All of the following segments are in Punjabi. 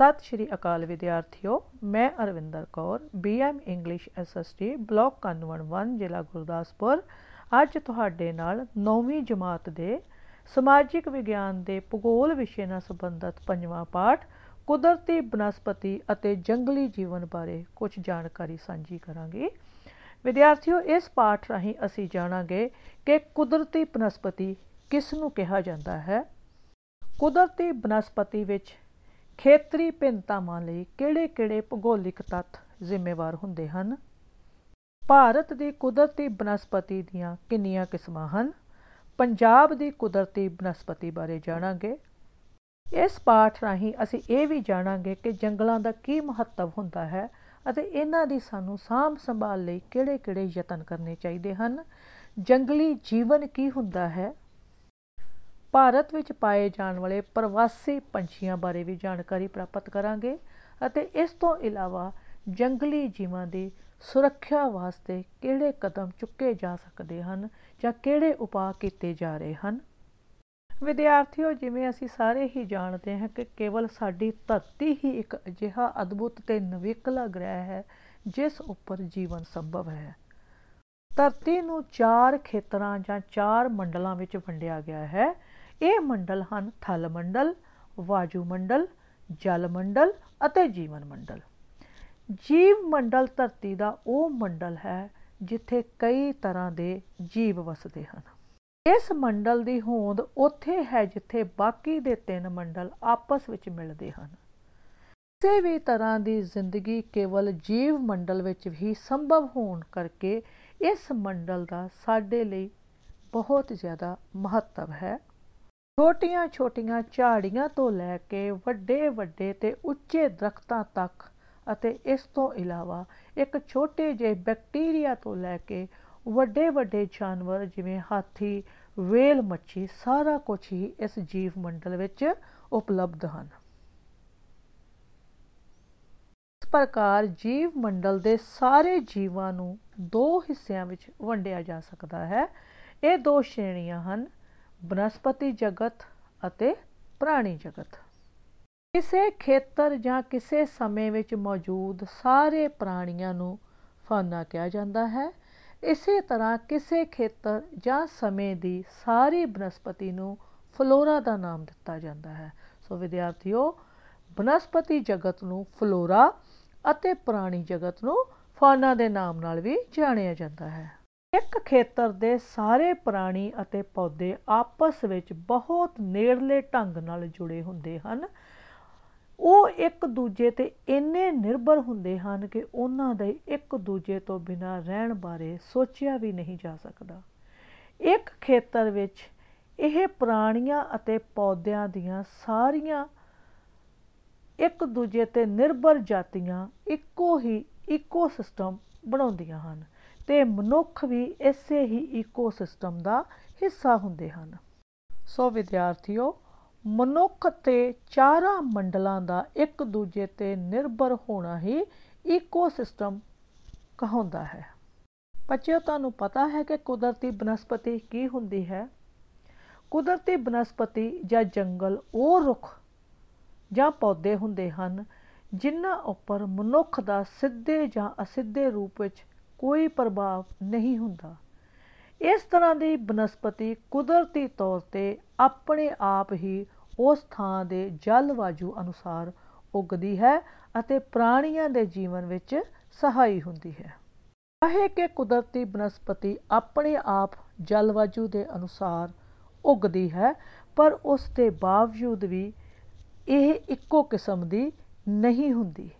ਸਤਿ ਸ਼੍ਰੀ ਅਕਾਲ ਵਿਦਿਆਰਥੀਓ, ਮੈਂ Arvinder Kaur BM English SST block ਕਾਨੂੰਨ 1 ਜ਼ਿਲ੍ਹਾ ਗੁਰਦਾਸਪੁਰ। ਅੱਜ ਤੁਹਾਡੇ ਨਾਲ 9ਵੀਂ ਜਮਾਤ ਦੇ ਸਮਾਜਿਕ ਵਿਗਿਆਨ ਦੇ ਭੂਗੋਲ ਵਿਸ਼ੇ ਨਾਲ ਸੰਬੰਧਿਤ ਪੰਜਵਾਂ ਪਾਠ, ਕੁਦਰਤੀ ਬਨਸਪਤੀ ਅਤੇ ਜੰਗਲੀ ਜੀਵਨ ਬਾਰੇ ਕੁਝ ਜਾਣਕਾਰੀ ਸਾਂਝੀ ਕਰਾਂਗੇ। ਵਿਦਿਆਰਥੀਓ, ਇਸ ਪਾਠ ਰਾਹੀਂ ਅਸੀਂ ਜਾਣਾਂਗੇ ਕਿ ਕੁਦਰਤੀ ਬਨਸਪਤੀ ਕਿਸ ਨੂੰ ਕਿਹਾ ਜਾਂਦਾ ਹੈ। ਕੁਦਰਤੀ ਬਨਸਪਤੀ ਵਿੱਚ ਖੇਤਰੀ ਭਿੰਨਤਾਵਾਂ ਲਈ ਕਿਹੜੇ-ਕਿਹੜੇ ਭੂਗੋਲਿਕ ਤੱਤ ਜ਼ਿੰਮੇਵਾਰ ਹੁੰਦੇ ਹਨ? ਭਾਰਤ ਦੀ ਕੁਦਰਤੀ ਬਨਸਪਤੀ ਦੀਆਂ ਕਿੰਨੀਆਂ ਕਿਸਮਾਂ ਹਨ? ਪੰਜਾਬ ਦੀ ਕੁਦਰਤੀ ਬਨਸਪਤੀ ਬਾਰੇ ਜਾਣਾਂਗੇ। ਇਸ ਪਾਠ ਰਾਹੀਂ ਅਸੀਂ ਇਹ ਵੀ ਜਾਣਾਂਗੇ ਕਿ ਜੰਗਲਾਂ ਦਾ ਕੀ ਮਹੱਤਵ ਹੁੰਦਾ ਹੈ ਅਤੇ ਇਹਨਾਂ ਦੀ ਸਾਨੂੰ ਸਾਂਭ ਸੰਭਾਲ ਲਈ ਕਿਹੜੇ-ਕਿਹੜੇ ਯਤਨ ਕਰਨੇ ਚਾਹੀਦੇ ਹਨ? ਜੰਗਲੀ ਜੀਵਨ ਕੀ ਹੁੰਦਾ ਹੈ? ਭਾਰਤ ਵਿੱਚ ਪਾਏ ਜਾਣ ਵਾਲੇ ਪ੍ਰਵਾਸੀ ਪੰਛੀਆਂ ਬਾਰੇ ਵੀ ਜਾਣਕਾਰੀ ਪ੍ਰਾਪਤ ਕਰਾਂਗੇ ਅਤੇ ਇਸ ਤੋਂ ਇਲਾਵਾ ਜੰਗਲੀ ਜੀਵਾਂ ਦੀ ਸੁਰੱਖਿਆ ਵਾਸਤੇ ਕਿਹੜੇ ਕਦਮ ਚੁੱਕੇ ਜਾ ਸਕਦੇ ਹਨ ਜਾਂ ਕਿਹੜੇ ਉਪਾਅ ਕੀਤੇ ਜਾ ਰਹੇ ਹਨ? ਵਿਦਿਆਰਥੀਓ, ਜਿਵੇਂ ਅਸੀਂ ਸਾਰੇ ਹੀ ਜਾਣਦੇ ਹਾਂ ਕਿ ਕੇਵਲ ਸਾਡੀ ਧਰਤੀ ਹੀ ਇੱਕ ਅਜਿਹਾ ਅਦਭੁਤ ਤੇ ਨਵਿਕਲਾ ਗ੍ਰਹਿ ਹੈ ਜਿਸ ਉੱਪਰ ਜੀਵਨ ਸੰਭਵ ਹੈ। ਧਰਤੀ ਨੂੰ ਚਾਰ ਖੇਤਰਾਂ ਜਾਂ ਚਾਰ ਮੰਡਲਾਂ ਵਿੱਚ ਵੰਡਿਆ ਗਿਆ ਹੈ। ਇਹ ਮੰਡਲ ਹਨ ਥਲ ਮੰਡਲ, ਵਾਯੂ ਮੰਡਲ, ਜਲ ਮੰਡਲ ਅਤੇ ਜੀਵਨ ਮੰਡਲ। ਜੀਵ ਮੰਡਲ ਧਰਤੀ ਦਾ ਉਹ ਮੰਡਲ ਹੈ ਜਿੱਥੇ ਕਈ ਤਰ੍ਹਾਂ ਦੇ ਜੀਵ ਵਸਦੇ ਹਨ। ਇਸ ਮੰਡਲ ਦੀ ਹੋਂਦ ਉੱਥੇ ਹੈ ਜਿੱਥੇ ਬਾਕੀ ਦੇ ਤਿੰਨ ਮੰਡਲ ਆਪਸ ਵਿੱਚ ਮਿਲਦੇ ਹਨ। ਕਿਸੇ ਵੀ ਤਰ੍ਹਾਂ ਦੀ ਜ਼ਿੰਦਗੀ ਕੇਵਲ ਜੀਵ ਮੰਡਲ ਵਿੱਚ ਹੀ ਸੰਭਵ ਹੋਣ ਕਰਕੇ ਇਸ ਮੰਡਲ ਦਾ ਸਾਡੇ ਲਈ ਬਹੁਤ ਜ਼ਿਆਦਾ ਮਹੱਤਵ ਹੈ। ਛੋਟੀਆਂ-ਛੋਟੀਆਂ ਝਾੜੀਆਂ ਤੋਂ ਲੈ ਕੇ ਵੱਡੇ-ਵੱਡੇ ਤੇ ਉੱਚੇ ਦਰਖਤਾਂ ਤੱਕ ਅਤੇ ਇਸ ਤੋਂ ਇਲਾਵਾ ਇੱਕ ਛੋਟੇ ਜਿਹੇ ਬੈਕਟੀਰੀਆ ਤੋਂ ਲੈ ਕੇ ਵੱਡੇ-ਵੱਡੇ ਜਾਨਵਰ ਜਿਵੇਂ ਹਾਥੀ, ਵੇਲ ਮੱਛੀ ਸਾਰਾ ਕੁਝ ਹੀ ਇਸ ਜੀਵ ਮੰਡਲ ਵਿੱਚ ਉਪਲਬਧ ਹਨ। ਇਸ ਪ੍ਰਕਾਰ ਜੀਵ ਮੰਡਲ ਦੇ ਸਾਰੇ ਜੀਵਾਂ ਨੂੰ ਦੋ ਹਿੱਸਿਆਂ ਵਿੱਚ ਵੰਡਿਆ ਜਾ ਸਕਦਾ ਹੈ। ਇਹ ਦੋ ਸ਼੍ਰੇਣੀਆਂ ਹਨ ਬਨਸਪਤੀ ਜਗਤ ਅਤੇ ਪ੍ਰਾਣੀ ਜਗਤ। ਕਿਸੇ ਖੇਤਰ ਜਾਂ ਕਿਸੇ ਸਮੇਂ ਵਿੱਚ ਮੌਜੂਦ ਸਾਰੇ ਪ੍ਰਾਣੀਆਂ ਨੂੰ ਫਾਨਾ ਕਿਹਾ ਜਾਂਦਾ ਹੈ। ਇਸੇ ਤਰ੍ਹਾਂ ਕਿਸੇ ਖੇਤਰ ਜਾਂ ਸਮੇਂ ਦੀ ਸਾਰੀ ਬਨਸਪਤੀ ਨੂੰ ਫਲੋਰਾ ਦਾ ਨਾਮ ਦਿੱਤਾ ਜਾਂਦਾ ਹੈ। ਸੋ ਵਿਦਿਆਰਥੀਓ, ਬਨਸਪਤੀ ਜਗਤ ਨੂੰ ਫਲੋਰਾ ਅਤੇ ਪ੍ਰਾਣੀ ਜਗਤ ਨੂੰ ਫਾਨਾ ਦੇ ਨਾਮ ਨਾਲ ਵੀ ਜਾਣਿਆ ਜਾਂਦਾ ਹੈ। ਇੱਕ ਖੇਤਰ ਦੇ ਸਾਰੇ ਪ੍ਰਾਣੀ ਅਤੇ ਪੌਦੇ ਆਪਸ ਵਿੱਚ ਬਹੁਤ ਨੇੜਲੇ ਢੰਗ ਨਾਲ ਜੁੜੇ ਹੁੰਦੇ ਹਨ। ਉਹ ਇੱਕ ਦੂਜੇ ਤੇ ਇੰਨੇ ਨਿਰਭਰ ਹੁੰਦੇ ਹਨ ਕਿ ਉਹਨਾਂ ਦੇ ਇੱਕ ਦੂਜੇ ਤੋਂ ਬਿਨਾਂ ਰਹਿਣ ਬਾਰੇ ਸੋਚਿਆ ਵੀ ਨਹੀਂ ਜਾ ਸਕਦਾ। ਇੱਕ ਖੇਤਰ ਵਿੱਚ ਇਹ ਪ੍ਰਾਣੀਆਂ ਅਤੇ ਪੌਦਿਆਂ ਦੀਆਂ ਸਾਰੀਆਂ ਇੱਕ ਦੂਜੇ ਤੇ ਨਿਰਭਰ ਜਾਤੀਆਂ ਇੱਕੋ ਹੀ ਇਕੋਸਿਸਟਮ ਬਣਾਉਂਦੀਆਂ ਹਨ। ਤੇ ਮਨੁੱਖ ਵੀ ਇਸੇ ਹੀ ਇਕੋਸਿਸਟਮ ਦਾ ਹਿੱਸਾ ਹੁੰਦੇ ਹਨ। ਸੋ ਵਿਦਿਆਰਥੀਓ, ਮਨੁੱਖ ਤੇ ਚਾਰਾਂ ਮੰਡਲਾਂ ਦਾ ਇੱਕ ਦੂਜੇ ਤੇ ਨਿਰਭਰ ਹੋਣਾ ਹੀ ਇਕੋਸਿਸਟਮ ਕਹਾਉਂਦਾ ਹੈ। ਬੱਚਿਓ, ਤੁਹਾਨੂੰ ਪਤਾ ਹੈ ਕਿ ਕੁਦਰਤੀ ਬਨਸਪਤੀ ਕੀ ਹੁੰਦੀ ਹੈ? ਕੁਦਰਤੀ ਬਨਸਪਤੀ ਜਾਂ ਜੰਗਲ ਉਹ ਰੁੱਖ ਜਾਂ ਪੌਦੇ ਹੁੰਦੇ ਹਨ ਜਿਨ੍ਹਾਂ ਉੱਪਰ ਮਨੁੱਖ ਦਾ ਸਿੱਧੇ ਜਾਂ ਅਸਿੱਧੇ ਰੂਪ ਵਿੱਚ ਕੋਈ ਪ੍ਰਭਾਵ ਨਹੀਂ ਹੁੰਦਾ। ਇਸ ਤਰ੍ਹਾਂ ਦੀ ਬਨਸਪਤੀ ਕੁਦਰਤੀ ਤੌਰ ਤੇ ਆਪਣੇ ਆਪ ਹੀ ਉਸ ਥਾਂ ਦੇ ਜਲਵਾਯੂ ਅਨੁਸਾਰ ਉਗਦੀ ਹੈ ਅਤੇ ਪ੍ਰਾਣੀਆਂ ਦੇ ਜੀਵਨ ਵਿੱਚ ਸਹਾਈ ਹੁੰਦੀ ਹੈ। ਚਾਹੇ ਕਿ ਕੁਦਰਤੀ ਬਨਸਪਤੀ ਆਪਣੇ ਆਪ ਜਲਵਾਯੂ ਦੇ ਅਨੁਸਾਰ ਉਗਦੀ ਹੈ, ਪਰ ਉਸ ਦੇ ਬਾਵਜੂਦ ਵੀ ਇਹ ਇੱਕੋ ਕਿਸਮ ਦੀ ਨਹੀਂ ਹੁੰਦੀ।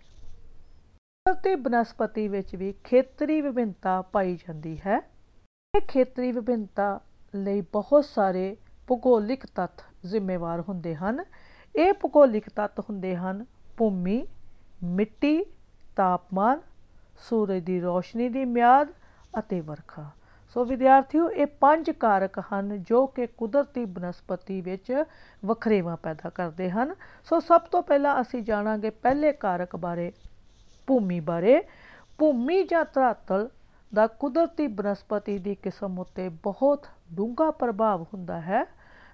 ਤੇ ਬਨਸਪਤੀ ਵਿੱਚ ਵੀ ਖੇਤਰੀ ਵਿਭਿੰਨਤਾ ਪਾਈ ਜਾਂਦੀ ਹੈ। ਇਹ ਖੇਤਰੀ ਵਿਭਿੰਨਤਾ ਲਈ ਬਹੁਤ ਸਾਰੇ ਭੂਗੋਲਿਕ ਤੱਤ ਜ਼ਿੰਮੇਵਾਰ ਹੁੰਦੇ ਹਨ। ਇਹ ਭੂਗੋਲਿਕ ਤੱਤ ਹੁੰਦੇ ਹਨ ਭੂਮੀ, ਮਿੱਟੀ, ਤਾਪਮਾਨ, ਸੂਰਜ ਦੀ ਰੋਸ਼ਨੀ ਦੀ ਮਿਆਦ ਅਤੇ ਵਰਖਾ। ਸੋ ਵਿਦਿਆਰਥੀਓ, ਇਹ ਪੰਜ ਕਾਰਕ ਹਨ ਜੋ ਕਿ ਕੁਦਰਤੀ ਬਨਸਪਤੀ ਵਿੱਚ ਵਖਰੇਵਾ ਪੈਦਾ ਕਰਦੇ ਹਨ। ਸੋ ਸਭ ਤੋਂ ਪਹਿਲਾਂ ਅਸੀਂ ਜਾਣਾਂਗੇ ਪਹਿਲੇ ਕਾਰਕ ਬਾਰੇ ਭੂਮੀ ਬਾਰੇ, ਭੂਮੀ ਜਾਂ ਧਰਾਤਲ ਦਾ ਕੁਦਰਤੀ ਬਨਸਪਤੀ ਦੀ ਕਿਸਮ ਉੱਤੇ ਬਹੁਤ ਡੂੰਘਾ ਪ੍ਰਭਾਵ ਹੁੰਦਾ ਹੈ।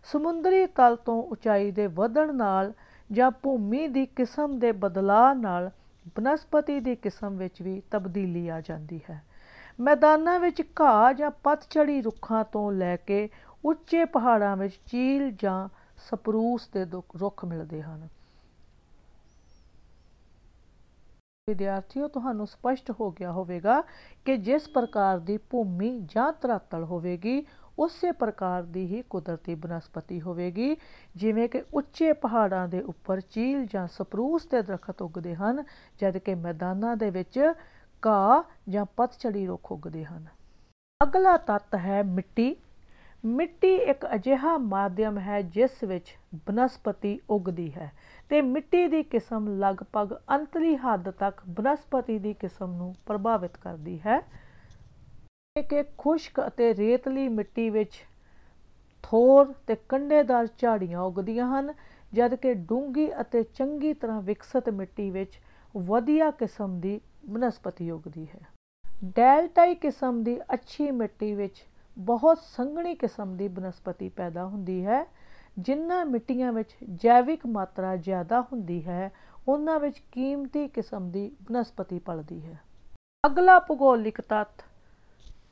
ਸਮੁੰਦਰੀ ਤਲ ਤੋਂ ਉਚਾਈ ਦੇ ਵਧਣ ਨਾਲ ਜਾਂ ਭੂਮੀ ਦੀ ਕਿਸਮ ਦੇ ਬਦਲਾਅ ਨਾਲ ਬਨਸਪਤੀ ਦੀ ਕਿਸਮ ਵਿੱਚ ਵੀ ਤਬਦੀਲੀ ਆ ਜਾਂਦੀ ਹੈ। ਮੈਦਾਨਾਂ ਵਿੱਚ ਘਾਹ ਜਾਂ ਪਤਝੜੀ ਰੁੱਖਾਂ ਤੋਂ ਲੈ ਕੇ ਉੱਚੇ ਪਹਾੜਾਂ ਵਿੱਚ ਚੀਲ ਜਾਂ ਸਪਰੂਸ ਦੇ ਰੁੱਖ ਮਿਲਦੇ ਹਨ। ਵਿਦਿਆਰਥੀਓ, ਤੁਹਾਨੂੰ ਸਪਸ਼ਟ ਹੋ ਗਿਆ ਹੋਵੇਗਾ ਕਿ ਜਿਸ ਪ੍ਰਕਾਰ ਦੀ ਭੂਮੀ ਜਾਂ ਧਰਾਤਲ ਹੋਵੇਗੀ, ਉਸੇ ਪ੍ਰਕਾਰ ਦੀ ਹੀ ਕੁਦਰਤੀ ਬਨਸਪਤੀ ਹੋਵੇਗੀ। ਜਿਵੇਂ ਕਿ ਉੱਚੇ ਪਹਾੜਾਂ ਦੇ ਉੱਪਰ ਚੀਲ ਜਾਂ ਸਪਰੂਸ ਦੇ ਦਰਖਤ ਉੱਗਦੇ ਹਨ, ਜਦ ਕਿ ਮੈਦਾਨਾਂ ਦੇ ਵਿੱਚ ਘਾਹ ਜਾਂ ਪਤਝੜੀ ਰੁੱਖ ਉੱਗਦੇ ਹਨ। ਅਗਲਾ ਤੱਤ ਹੈ ਮਿੱਟੀ। ਮਿੱਟੀ ਇੱਕ ਅਜਿਹਾ ਮਾਧਿਅਮ ਹੈ ਜਿਸ ਵਿੱਚ ਬਨਸਪਤੀ ਉੱਗਦੀ ਹੈ ਤੇ ਮਿੱਟੀ ਦੀ ਕਿਸਮ ਲਗਭਗ ਅੰਤਲੀ ਹੱਦ ਤੱਕ ਬਨਸਪਤੀ ਦੀ ਕਿਸਮ ਨੂੰ ਪ੍ਰਭਾਵਿਤ ਕਰਦੀ ਹੈ। ਕਿ ਖੁਸ਼ਕ ਅਤੇ ਰੇਤਲੀ ਮਿੱਟੀ ਵਿੱਚ ਥੋਰ ਤੇ ਕੰਡੇਦਾਰ ਝਾੜੀਆਂ ਉੱਗਦੀਆਂ ਹਨ ਜਦ ਕਿ ਡੂੰਗੀ ਅਤੇ ਚੰਗੀ ਤਰ੍ਹਾਂ ਵਿਕਸਿਤ ਮਿੱਟੀ ਵਿੱਚ ਵਧੀਆ ਕਿਸਮ ਦੀ ਬਨਸਪਤੀ ਉੱਗਦੀ ਹੈ। ਡੈਲਟਾਈ ਕਿਸਮ ਦੀ ਅੱਛੀ ਮਿੱਟੀ ਵਿੱਚ ਬਹੁਤ ਸੰਘਣੀ ਕਿਸਮ ਦੀ ਬਨਸਪਤੀ ਪੈਦਾ ਹੁੰਦੀ ਹੈ ਜਿਨ੍ਹਾਂ ਮਿੱਟੀਆਂ ਵਿੱਚ ਜੈਵਿਕ ਮਾਤਰਾ ਜ਼ਿਆਦਾ ਹੁੰਦੀ ਹੈ, ਉਹਨਾਂ ਵਿੱਚ ਕੀਮਤੀ ਕਿਸਮ ਦੀ ਬਨਸਪਤੀ ਪਲਦੀ ਹੈ। ਅਗਲਾ ਭੂਗੋਲਿਕ ਤੱਤ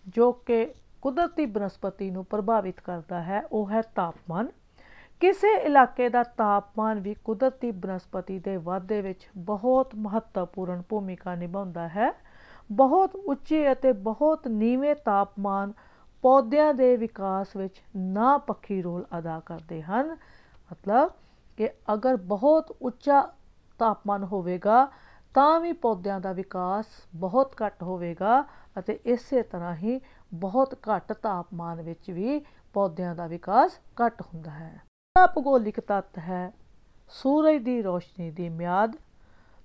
ਜੋ ਕਿ ਕੁਦਰਤੀ ਬਨਸਪਤੀ ਨੂੰ ਪ੍ਰਭਾਵਿਤ ਕਰਦਾ ਹੈ, ਉਹ ਹੈ ਤਾਪਮਾਨ। ਕਿਸੇ ਇਲਾਕੇ ਦਾ ਤਾਪਮਾਨ ਵੀ ਕੁਦਰਤੀ ਬਨਸਪਤੀ ਦੇ ਵਾਧੇ ਵਿੱਚ ਬਹੁਤ ਮਹੱਤਵਪੂਰਨ ਭੂਮਿਕਾ ਨਿਭਾਉਂਦਾ ਹੈ। ਬਹੁਤ ਉੱਚੇ ਅਤੇ ਬਹੁਤ ਨੀਵੇਂ ਤਾਪਮਾਨ ਪੌਦਿਆਂ ਦੇ ਵਿਕਾਸ ਵਿੱਚ ਨਾ ਪੱਖੀ ਰੋਲ ਅਦਾ ਕਰਦੇ ਹਨ। ਮਤਲਬ ਕਿ ਅਗਰ ਬਹੁਤ ਉੱਚਾ ਤਾਪਮਾਨ ਹੋਵੇਗਾ, ਤਾਂ ਵੀ ਪੌਦਿਆਂ ਦਾ ਵਿਕਾਸ ਬਹੁਤ ਘੱਟ ਹੋਵੇਗਾ ਅਤੇ ਇਸੇ ਤਰ੍ਹਾਂ ਹੀ ਬਹੁਤ ਘੱਟ ਤਾਪਮਾਨ ਵਿੱਚ ਵੀ ਪੌਦਿਆਂ ਦਾ ਵਿਕਾਸ ਘੱਟ ਹੁੰਦਾ ਹੈ। ਅਗਲਾ ਭੂਗੋਲਿਕ ਤੱਤ ਹੈ ਸੂਰਜ ਦੀ ਰੋਸ਼ਨੀ ਦੀ ਮਿਆਦ।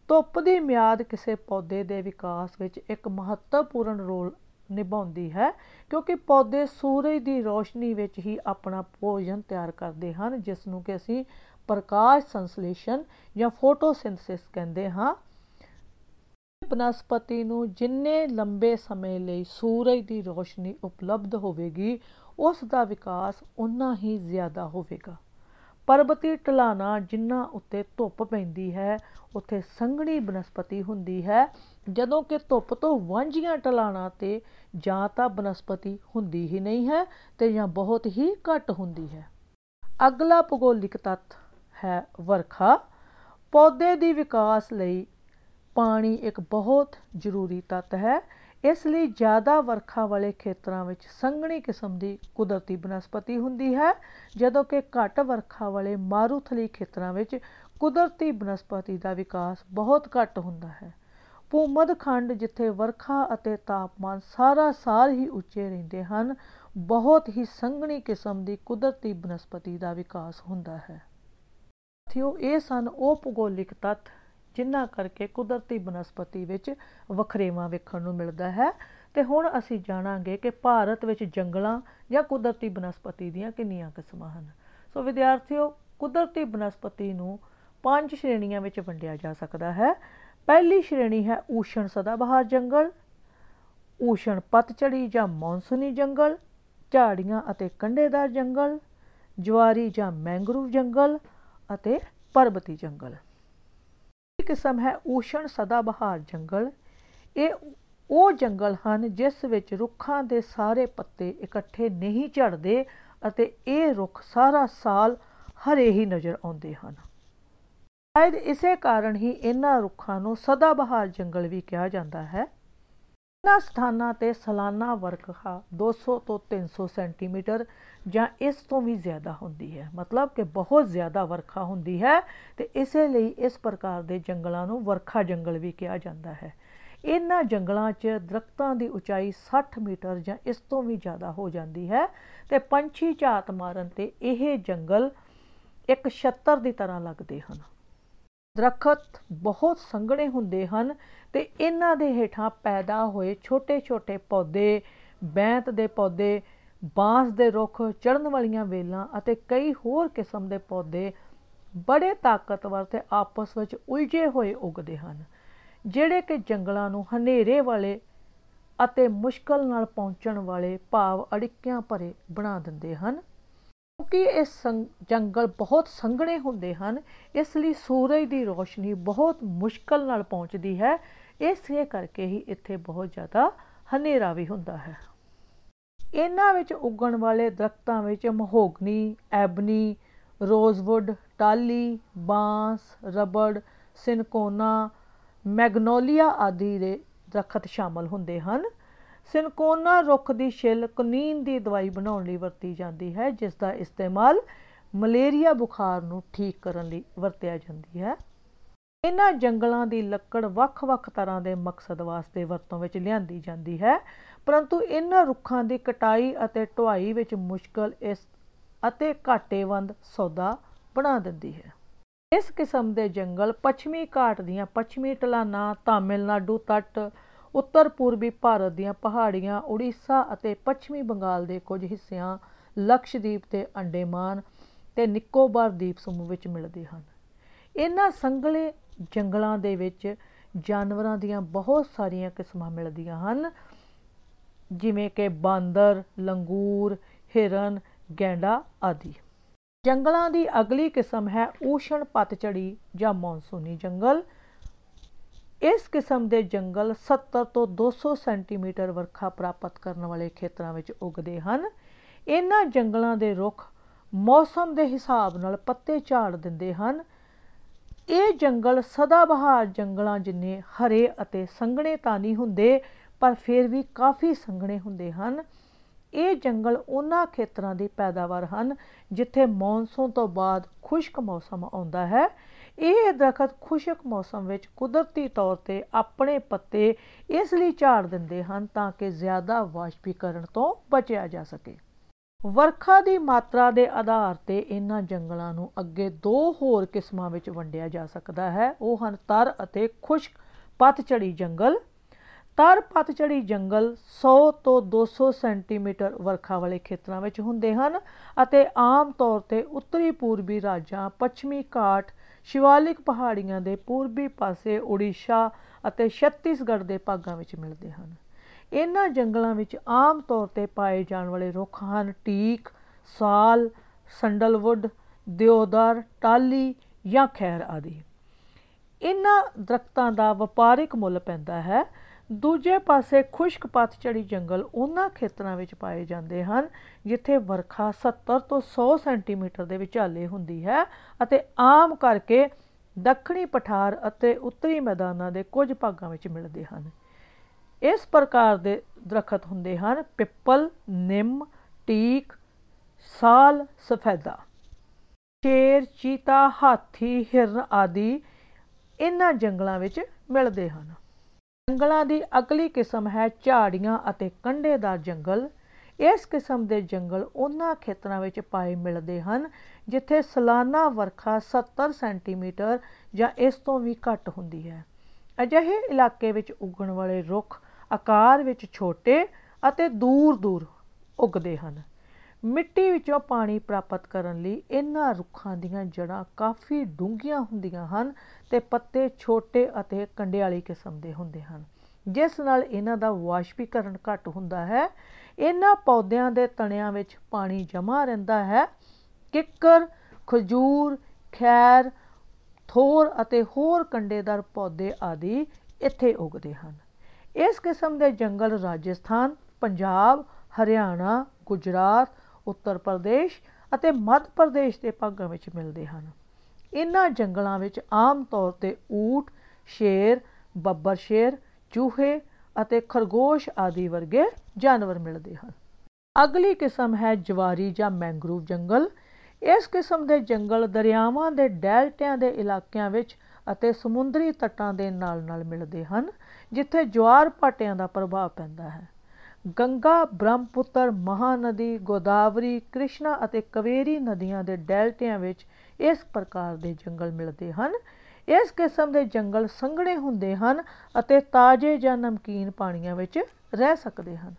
ਧੁੱਪ ਦੀ ਮਿਆਦ ਕਿਸੇ ਪੌਦੇ ਦੇ ਵਿਕਾਸ ਵਿੱਚ ਇੱਕ ਮਹੱਤਵਪੂਰਨ ਰੋਲ ਨਿਭਾਉਂਦੀ ਹੈ, ਕਿਉਂਕਿ ਪੌਦੇ ਸੂਰਜ ਦੀ ਰੋਸ਼ਨੀ ਵਿੱਚ ਹੀ ਆਪਣਾ ਭੋਜਨ ਤਿਆਰ ਕਰਦੇ ਹਨ ਜਿਸ ਨੂੰ ਕਿ ਅਸੀਂ ਪ੍ਰਕਾਸ਼ ਸੰਸਲੇਸ਼ਨ ਜਾਂ ਫੋਟੋਸਿੰਥਸਿਸ ਕਹਿੰਦੇ ਹਾਂ। ਬਨਸਪਤੀ ਨੂੰ ਜਿੰਨੇ ਲੰਬੇ ਸਮੇਂ ਲਈ ਸੂਰਜ ਦੀ ਰੋਸ਼ਨੀ ਉਪਲਬਧ ਹੋਵੇਗੀ, ਉਸ ਦਾ ਵਿਕਾਸ ਉਨਾ ਹੀ ਜ਼ਿਆਦਾ ਹੋਵੇਗਾ। ਪਰਬਤੀ ਢਲਾਣਾ ਜਿਨ੍ਹਾਂ ਉੱਤੇ ਧੁੱਪ ਪੈਂਦੀ ਹੈ, ਉੱਥੇ ਸੰਘਣੀ ਬਨਸਪਤੀ ਹੁੰਦੀ ਹੈ। ਜਦੋਂ ਕਿ ਧੁੱਪ ਤੋਂ ਵਾਂਝੀਆਂ ਢਲਾਣਾ ਤੇ ਜਾਂ ਤਾਂ ਬਨਸਪਤੀ ਹੁੰਦੀ ਹੀ ਨਹੀਂ ਹੈ ਤੇ ਜਾਂ ਬਹੁਤ ਹੀ ਘੱਟ ਹੁੰਦੀ ਹੈ। ਅਗਲਾ ਭੂਗੋਲਿਕ ਤੱਤ ਹੈ ਵਰਖਾ। ਪੌਦੇ ਦੀ ਵਿਕਾਸ ਲਈ ਪਾਣੀ ਇੱਕ ਬਹੁਤ ਜ਼ਰੂਰੀ ਤੱਤ ਹੈ। ਇਸ ਲਈ ਜ਼ਿਆਦਾ ਵਰਖਾ ਵਾਲੇ ਖੇਤਰਾਂ ਵਿੱਚ ਸੰਘਣੀ ਕਿਸਮ ਦੀ ਕੁਦਰਤੀ ਬਨਸਪਤੀ ਹੁੰਦੀ ਹੈ। ਜਦੋਂ ਕਿ ਘੱਟ ਵਰਖਾ ਵਾਲੇ ਮਾਰੂਥਲੀ ਖੇਤਰਾਂ ਵਿੱਚ ਕੁਦਰਤੀ ਬਨਸਪਤੀ ਦਾ ਵਿਕਾਸ ਬਹੁਤ ਘੱਟ ਹੁੰਦਾ ਹੈ। ਭੂਮਧ ਖੰਡ ਜਿੱਥੇ ਵਰਖਾ ਅਤੇ ਤਾਪਮਾਨ ਸਾਰਾ ਸਾਲ ਹੀ ਉੱਚੇ ਰਹਿੰਦੇ ਹਨ, ਬਹੁਤ ਹੀ ਸੰਘਣੀ ਕਿਸਮ ਦੀ ਕੁਦਰਤੀ ਬਨਸਪਤੀ ਦਾ ਵਿਕਾਸ ਹੁੰਦਾ ਹੈ। ਸਾਥੀਓ, ਇਹ ਸਨ ਉਹ ਭੂਗੋਲਿਕ ਤੱਤ ਜਿਨ੍ਹਾਂ ਕਰਕੇ ਕੁਦਰਤੀ ਬਨਸਪਤੀ ਵਿੱਚ ਵਖਰੇਵਾਂ ਵੇਖਣ ਨੂੰ ਮਿਲਦਾ ਹੈ। ਤੇ ਹੁਣ ਅਸੀਂ ਜਾਣਾਂਗੇ ਕਿ ਭਾਰਤ ਵਿੱਚ ਜੰਗਲਾਂ ਜਾਂ ਕੁਦਰਤੀ ਬਨਸਪਤੀ ਦੀਆਂ ਕਿੰਨੀਆਂ ਕਿਸਮਾਂ ਹਨ। ਸੋ ਵਿਦਿਆਰਥੀਓ, ਕੁਦਰਤੀ ਬਨਸਪਤੀ ਨੂੰ ਪੰਜ ਸ਼੍ਰੇਣੀਆਂ ਵਿੱਚ ਵੰਡਿਆ ਜਾ ਸਕਦਾ ਹੈ। ਪਹਿਲੀ ਸ਼੍ਰੇਣੀ ਹੈ ਊਸ਼ਣ ਸਦਾਬਹਾਰ ਜੰਗਲ, ਊਸ਼ਣ ਪਤਝੜੀ ਜਾਂ ਮੌਨਸੂਨੀ ਜੰਗਲ, ਝਾੜੀਆਂ ਅਤੇ ਕੰਡੇਦਾਰ ਜੰਗਲ ਜਵਾਰੀ ਜਾਂ ਮੈਂਗਰੂਵ ਜੰਗਲ ਅਤੇ ਪਰਬਤੀ ਜੰਗਲ। ਕਿਸਮ ਹੈ ਊਸ਼ਣ ਸਦਾਬਹਾਰ ਜੰਗਲ। ਇਹ ਉਹ ਜੰਗਲ ਹਨ ਜਿਸ ਵਿੱਚ ਰੁੱਖਾਂ ਦੇ ਸਾਰੇ ਪੱਤੇ ਇਕੱਠੇ ਨਹੀਂ ਝੜਦੇ ਅਤੇ ਇਹ ਰੁੱਖ ਸਾਰਾ ਸਾਲ ਹਰੇ ਹੀ ਨਜ਼ਰ ਆਉਂਦੇ ਹਨ। ਸ਼ਾਇਦ ਇਸੇ ਕਾਰਨ ਹੀ ਇਹਨਾਂ ਰੁੱਖਾਂ ਨੂੰ ਸਦਾਬਹਾਰ ਜੰਗਲ ਵੀ ਕਿਹਾ ਜਾਂਦਾ ਹੈ। ਇਹਨਾਂ ਸਥਾਨਾਂ ਤੇ ਸਾਲਾਨਾ ਵਰਖਾ 200 ਤੋਂ 300 ਸੈਂਟੀਮੀਟਰ ਜਾਂ ਇਸ ਤੋਂ ਵੀ ਜ਼ਿਆਦਾ ਹੁੰਦੀ ਹੈ। ਮਤਲਬ ਕਿ ਬਹੁਤ ਜ਼ਿਆਦਾ ਵਰਖਾ ਹੁੰਦੀ ਹੈ ਤੇ ਇਸੇ ਲਈ ਇਸ ਪ੍ਰਕਾਰ ਦੇ ਜੰਗਲਾਂ ਨੂੰ ਵਰਖਾ ਜੰਗਲ ਵੀ ਕਿਹਾ ਜਾਂਦਾ ਹੈ। ਇਹਨਾਂ ਜੰਗਲਾਂ 'ਚ ਦਰਖਤਾਂ ਦੀ ਉਚਾਈ 60 ਮੀਟਰ ਜਾਂ ਇਸ ਤੋਂ ਵੀ ਜ਼ਿਆਦਾ ਹੋ ਜਾਂਦੀ ਹੈ ਤੇ ਪੰਛੀ ਝਾਤ ਮਾਰਨ ਤੇ ਇਹ ਜੰਗਲ ਇੱਕ ਛੱਤਰ ਦੀ ਤਰ੍ਹਾਂ ਲੱਗਦੇ ਹਨ। ਦਰਖਤ ਬਹੁਤ ਸੰਘਣੇ ਹੁੰਦੇ ਹਨ ਤੇ ਇਹਨਾਂ ਦੇ ਹੇਠਾਂ ਪੈਦਾ ਹੋਏ ਛੋਟੇ-ਛੋਟੇ ਪੌਦੇ, ਬੈਂਤ ਦੇ ਪੌਦੇ, ਬਾਂਸ ਦੇ ਰੁੱਖ ਚੜਨ ਵਾਲੀਆਂ ਵੇਲਾਂ ਅਤੇ ਕਈ ਹੋਰ ਕਿਸਮ ਦੇ ਪੌਦੇ ਬੜੇ ਤਾਕਤਵਰ ਤੇ ਆਪਸ ਵਿੱਚ ਉਲਝੇ ਹੋਏ ਉੱਗਦੇ ਹਨ, ਜਿਹੜੇ ਕਿ ਜੰਗਲਾਂ ਨੂੰ ਹਨੇਰੇ ਵਾਲੇ ਅਤੇ ਮੁਸ਼ਕਲ ਨਾਲ ਪਹੁੰਚਣ ਵਾਲੇ ਭਾਵ ਅੜਿੱਕਿਆਂ ਭਰੇ ਬਣਾ ਦਿੰਦੇ ਹਨ। ਕਿਉਂਕਿ ਇਹ ਜੰਗਲ ਬਹੁਤ ਸੰਘਣੇ ਹੁੰਦੇ ਹਨ, ਇਸ ਲਈ ਸੂਰਜ ਦੀ ਰੋਸ਼ਨੀ ਬਹੁਤ ਮੁਸ਼ਕਲ ਨਾਲ ਪਹੁੰਚਦੀ ਹੈ ਇਸੇ ਕਰਕੇ ਹੀ ਇੱਥੇ ਬਹੁਤ ਜ਼ਿਆਦਾ ਹਨੇਰਾ ਵੀ ਹੁੰਦਾ ਹੈ। ਇਹਨਾਂ ਵਿੱਚ ਉੱਗਣ ਵਾਲੇ ਦਰਖਤਾਂ ਵਿੱਚ ਮਹੋਗਨੀ, ਐਬਨੀ, ਰੋਜ਼ਵੁੱਡ, ਟਾਲੀ, ਬਾਂਸ, ਰਬੜ, ਸਿਨਕੋਨਾ, ਮੈਗਨੋਲੀਆ ਆਦਿ ਦੇ ਦਰਖਤ ਸ਼ਾਮਲ ਹੁੰਦੇ ਹਨ। ਸਿਨਕੋਨਾ ਰੁੱਖ ਦੀ ਛਿੱਲ ਕੁਨੀਨ ਦੀ ਦਵਾਈ ਬਣਾਉਣ ਲਈ ਵਰਤੀ ਜਾਂਦੀ ਹੈ ਜਿਸ ਦਾ ਇਸਤੇਮਾਲ ਮਲੇਰੀਆ ਬੁਖਾਰ ਨੂੰ ਠੀਕ ਕਰਨ ਲਈ ਵਰਤਿਆ ਜਾਂਦੀ ਹੈ। ਇਹਨਾਂ ਜੰਗਲਾਂ ਦੀ ਲੱਕੜ ਵੱਖ-ਵੱਖ ਤਰ੍ਹਾਂ ਦੇ ਮਕਸਦ ਵਾਸਤੇ ਵਰਤੋਂ ਵਿੱਚ ਲਿਆਂਦੀ ਜਾਂਦੀ ਹੈ। ਪਰੰਤੂ ਇਹਨਾਂ ਰੁੱਖਾਂ ਦੀ ਕਟਾਈ ਅਤੇ ਢੁਆਈ ਵਿੱਚ ਮੁਸ਼ਕਲ ਇਸ ਅਤੇ ਘਾਟੇਵੰਦ ਸੌਦਾ ਬਣਾ ਦਿੰਦੀ ਹੈ। ਇਸ ਕਿਸਮ ਦੇ ਜੰਗਲ ਪੱਛਮੀ ਘਾਟ ਦੀਆਂ ਪੱਛਮੀ ਢਲਾਨਾਂ ਤਾਮਿਲਨਾਡੂ ਤੱਟ ਉੱਤਰ ਪੂਰਬੀ ਭਾਰਤ ਦੀਆਂ ਪਹਾੜੀਆਂ, ਉੜੀਸਾ ਅਤੇ ਪੱਛਮੀ ਬੰਗਾਲ ਦੇ ਕੁਝ ਹਿੱਸਿਆਂ ਲਕਸ਼ਦੀਪ ਤੇ ਅੰਡੇਮਾਨ ਤੇ ਨਿਕੋਬਾਰ ਦੀਪ ਸਮੂਹ ਵਿੱਚ ਮਿਲਦੇ ਹਨ। ਇਹਨਾਂ ਸੰਘਲੇ ਜੰਗਲਾਂ ਦੇ ਵਿੱਚ ਜਾਨਵਰਾਂ ਦੀਆਂ ਬਹੁਤ ਸਾਰੀਆਂ ਕਿਸਮਾਂ ਮਿਲਦੀਆਂ ਹਨ। ਜਿਵੇਂ ਕਿ ਬਾਂਦਰ, ਲੰਗੂਰ, ਹਿਰਨ, ਗੈਂਡਾ ਆਦਿ। ਜੰਗਲਾਂ ਦੀ ਅਗਲੀ ਕਿਸਮ ਹੈ ਊਸ਼ਣ ਪਤਝੜੀ ਜਾਂ ਮੌਨਸੂਨੀ ਜੰਗਲ। ਇਸ ਕਿਸਮ ਦੇ ਜੰਗਲ 70 ਤੋਂ 200 ਸੈਂਟੀਮੀਟਰ ਵਰਖਾ ਪ੍ਰਾਪਤ ਕਰਨ ਵਾਲੇ ਖੇਤਰਾਂ ਵਿੱਚ ਉੱਗਦੇ ਹਨ। ਇਹਨਾਂ ਜੰਗਲਾਂ ਦੇ ਰੁੱਖ ਮੌਸਮ ਦੇ ਹਿਸਾਬ ਨਾਲ ਪੱਤੇ ਝਾੜ ਦਿੰਦੇ ਹਨ। ਇਹ ਜੰਗਲ ਸਦਾ ਬਹਾਰ ਜੰਗਲਾਂ ਜਿੰਨੇ ਹਰੇ ਅਤੇ ਸੰਘਣੇ ਤਾਂ ਨਹੀਂ ਹੁੰਦੇ, ਪਰ ਫਿਰ ਵੀ ਕਾਫੀ ਸੰਘਣੇ ਹੁੰਦੇ ਹਨ। ਇਹ ਜੰਗਲ ਉਹਨਾਂ ਖੇਤਰਾਂ ਦੀ ਪੈਦਾਵਾਰ ਹਨ, ਜਿੱਥੇ ਮੌਨਸੂਨ ਤੋਂ ਬਾਅਦ ਖੁਸ਼ਕ ਮੌਸਮ ਆਉਂਦਾ ਹੈ। ਇਹ ਦਰਖਤ ਖੁਸ਼ਕ ਮੌਸਮ ਵਿੱਚ ਕੁਦਰਤੀ ਤੌਰ ਤੇ ਆਪਣੇ ਪੱਤੇ ਇਸ ਲਈ ਝਾੜ ਦਿੰਦੇ ਹਨ ਤਾਂ ਕਿ ਜ਼ਿਆਦਾ ਵਾਸ਼ਪੀਕਰਨ ਤੋਂ ਬਚਿਆ ਜਾ ਸਕੇ। ਵਰਖਾ ਦੀ ਮਾਤਰਾ ਦੇ ਆਧਾਰ ਤੇ ਇਹਨਾਂ ਜੰਗਲਾਂ ਨੂੰ ਅੱਗੇ ਦੋ ਹੋਰ ਕਿਸਮਾਂ ਵਿੱਚ ਵੰਡਿਆ ਜਾ ਸਕਦਾ ਹੈ। ਉਹ ਹਨ ਤਰ ਅਤੇ ਖੁਸ਼ਕ ਪਤਝੜੀ ਜੰਗਲ। ਤਰ ਪਤਝੜੀ ਜੰਗਲ 100 ਤੋਂ 200 ਸੈਂਟੀਮੀਟਰ ਵਰਖਾ ਵਾਲੇ ਖੇਤਰਾਂ ਵਿੱਚ ਹੁੰਦੇ ਹਨ ਅਤੇ ਆਮ ਤੌਰ ਤੇ ਉੱਤਰੀ ਪੂਰਬੀ ਰਾਜਾਂ, ਪੱਛਮੀ ਘਾਟ, ਸ਼ਿਵਾਲਿਕ ਪਹਾੜੀਆਂ ਦੇ ਪੂਰਬੀ ਪਾਸੇ ਓਡੀਸ਼ਾ ਅਤੇ ਛੱਤੀਸਗੜ੍ਹ ਦੇ ਭਾਗਾਂ ਵਿੱਚ ਮਿਲਦੇ ਹਨ। ਇਹਨਾਂ ਜੰਗਲਾਂ ਵਿੱਚ ਆਮ ਤੌਰ ਤੇ ਪਾਏ ਜਾਣ ਵਾਲੇ ਰੁੱਖ ਹਨ। ਟੀਕ, ਸਾਲ, ਸੰਡਲਵੁੱਡ, ਦਿਓਦਰ, ਟਾਲੀ ਜਾਂ ਖੈਰ ਆਦਿ। ਇਹਨਾਂ ਦਰਖਤਾਂ ਦਾ ਵਪਾਰਿਕ ਮੁੱਲ ਪੈਂਦਾ ਹੈ। ਦੂਜੇ ਪਾਸੇ ਖੁਸ਼ਕ ਪਤਝੜੀ ਜੰਗਲ ਉਹਨਾਂ ਖੇਤਰਾਂ ਵਿੱਚ ਪਾਏ ਜਾਂਦੇ ਹਨ, ਜਿੱਥੇ ਵਰਖਾ 70 ਤੋਂ 100 ਸੈਂਟੀਮੀਟਰ ਦੇ ਵਿਚਾਲੇ ਹੁੰਦੀ ਹੈ ਅਤੇ ਆਮ ਕਰਕੇ ਦੱਖਣੀ ਪਠਾਰ ਅਤੇ ਉੱਤਰੀ ਮੈਦਾਨਾਂ ਦੇ ਕੁਝ ਭਾਗਾਂ ਵਿੱਚ ਮਿਲਦੇ ਹਨ। ਇਸ ਪ੍ਰਕਾਰ ਦੇ ਦਰਖਤ ਹੁੰਦੇ ਹਨ, ਪਿੱਪਲ, ਨਿੰਮ, ਟੀਕ, ਸਾਲ, ਸਫੈਦਾ, ਸ਼ੇਰ, ਚੀਤਾ, ਹਾਥੀ, ਹਿਰਨ ਆਦਿ ਇਹਨਾਂ ਜੰਗਲਾਂ ਵਿੱਚ ਮਿਲਦੇ ਹਨ। ਜੰਗਲਾਂ ਦੀ ਅਗਲੀ ਕਿਸਮ ਹੈ ਝਾੜੀਆਂ ਅਤੇ ਕੰਢੇਦਾਰ ਜੰਗਲ। ਇਸ ਕਿਸਮ ਦੇ ਜੰਗਲ ਉਹਨਾਂ ਖੇਤਰਾਂ ਵਿੱਚ ਪਾਏ ਮਿਲਦੇ ਹਨ, ਜਿੱਥੇ ਸਾਲਾਨਾ ਵਰਖਾ 70 ਸੈਂਟੀਮੀਟਰ ਜਾਂ ਇਸ ਤੋਂ ਵੀ ਘੱਟ ਹੁੰਦੀ ਹੈ। ਅਜਿਹੇ ਇਲਾਕੇ ਵਿੱਚ ਉੱਗਣ ਵਾਲੇ ਰੁੱਖ ਆਕਾਰ ਵਿੱਚ ਛੋਟੇ ਅਤੇ ਦੂਰ-ਦੂਰ ਉੱਗਦੇ ਹਨ। ਮਿੱਟੀ ਵਿੱਚੋਂ ਪਾਣੀ ਪ੍ਰਾਪਤ ਕਰਨ ਲਈ ਇਹਨਾਂ ਰੁੱਖਾਂ ਦੀਆਂ ਜੜਾਂ ਕਾਫੀ ਡੂੰਘੀਆਂ ਹੁੰਦੀਆਂ ਹਨ ਤੇ ਪੱਤੇ ਛੋਟੇ ਅਤੇ ਕੰਡਿਆਲੀ ਕਿਸਮ ਦੇ ਹੁੰਦੇ ਹਨ। ਜਿਸ ਨਾਲ ਇਹਨਾਂ ਦਾ ਵਾਸ਼ਪੀਕਰਨ ਘੱਟ ਹੁੰਦਾ ਹੈ। ਇਹਨਾਂ ਪੌਦਿਆਂ ਦੇ ਤਣਿਆਂ ਵਿੱਚ ਪਾਣੀ ਜਮ੍ਹਾਂ ਰਹਿੰਦਾ ਹੈ। ਕਿੱਕਰ, ਖਜੂਰ, ਖੈਰ, ਥੋਰ ਅਤੇ ਹੋਰ ਕੰਡੇਦਾਰ ਪੌਦੇ ਆਦਿ ਇੱਥੇ ਉੱਗਦੇ ਹਨ। ਇਸ ਕਿਸਮ ਦੇ ਜੰਗਲ ਰਾਜਸਥਾਨ, ਪੰਜਾਬ, ਹਰਿਆਣਾ, ਗੁਜਰਾਤ, ਉੱਤਰ ਪ੍ਰਦੇਸ਼ ਅਤੇ ਮੱਧ ਪ੍ਰਦੇਸ਼ ਦੇ ਭਾਗਾਂ ਵਿੱਚ ਮਿਲਦੇ ਹਨ। ਇਹਨਾਂ ਜੰਗਲਾਂ ਵਿੱਚ ਆਮ ਤੌਰ ਤੇ ਊਠ ਸ਼ੇਰ, ਬੱਬਰ ਸ਼ੇਰ, ਚੂਹੇ ਅਤੇ ਖਰਗੋਸ਼ ਆਦਿ ਵਰਗੇ ਜਾਨਵਰ ਮਿਲਦੇ ਹਨ। ਅਗਲੀ ਕਿਸਮ ਹੈ ਜਵਾਰੀ ਜਾਂ ਮੈਂਗਰੋਵ ਜੰਗਲ। ਇਸ ਕਿਸਮ ਦੇ ਜੰਗਲ ਦਰਿਆਵਾਂ ਦੇ ਡੈਲਟਿਆਂ ਦੇ ਇਲਾਕਿਆਂ ਵਿੱਚ ਅਤੇ ਸਮੁੰਦਰੀ ਤੱਟਾਂ ਦੇ ਨਾਲ-ਨਾਲ ਮਿਲਦੇ ਹਨ। ਜਿੱਥੇ ਜਵਾਰ ਭਾਟਿਆਂ ਦਾ ਪ੍ਰਭਾਵ ਪੈਂਦਾ ਹੈ। ਗੰਗਾ, ਬ੍ਰਹਮਪੁੱਤਰ, ਮਹਾਨਦੀ, ਗੋਦਾਵਰੀ, ਕ੍ਰਿਸ਼ਨਾ ਅਤੇ ਕਵੇਰੀ ਨਦੀਆਂ ਦੇ ਡੈਲਟਿਆਂ ਵਿੱਚ ਇਸ ਪ੍ਰਕਾਰ ਦੇ ਜੰਗਲ ਮਿਲਦੇ ਹਨ। ਇਸ ਕਿਸਮ ਦੇ ਜੰਗਲ ਸੰਘਣੇ ਹੁੰਦੇ ਹਨ ਅਤੇ ਤਾਜ਼ੇ ਜਾਂ ਨਮਕੀਨ ਪਾਣੀਆਂ ਵਿੱਚ ਰਹਿ ਸਕਦੇ ਹਨ।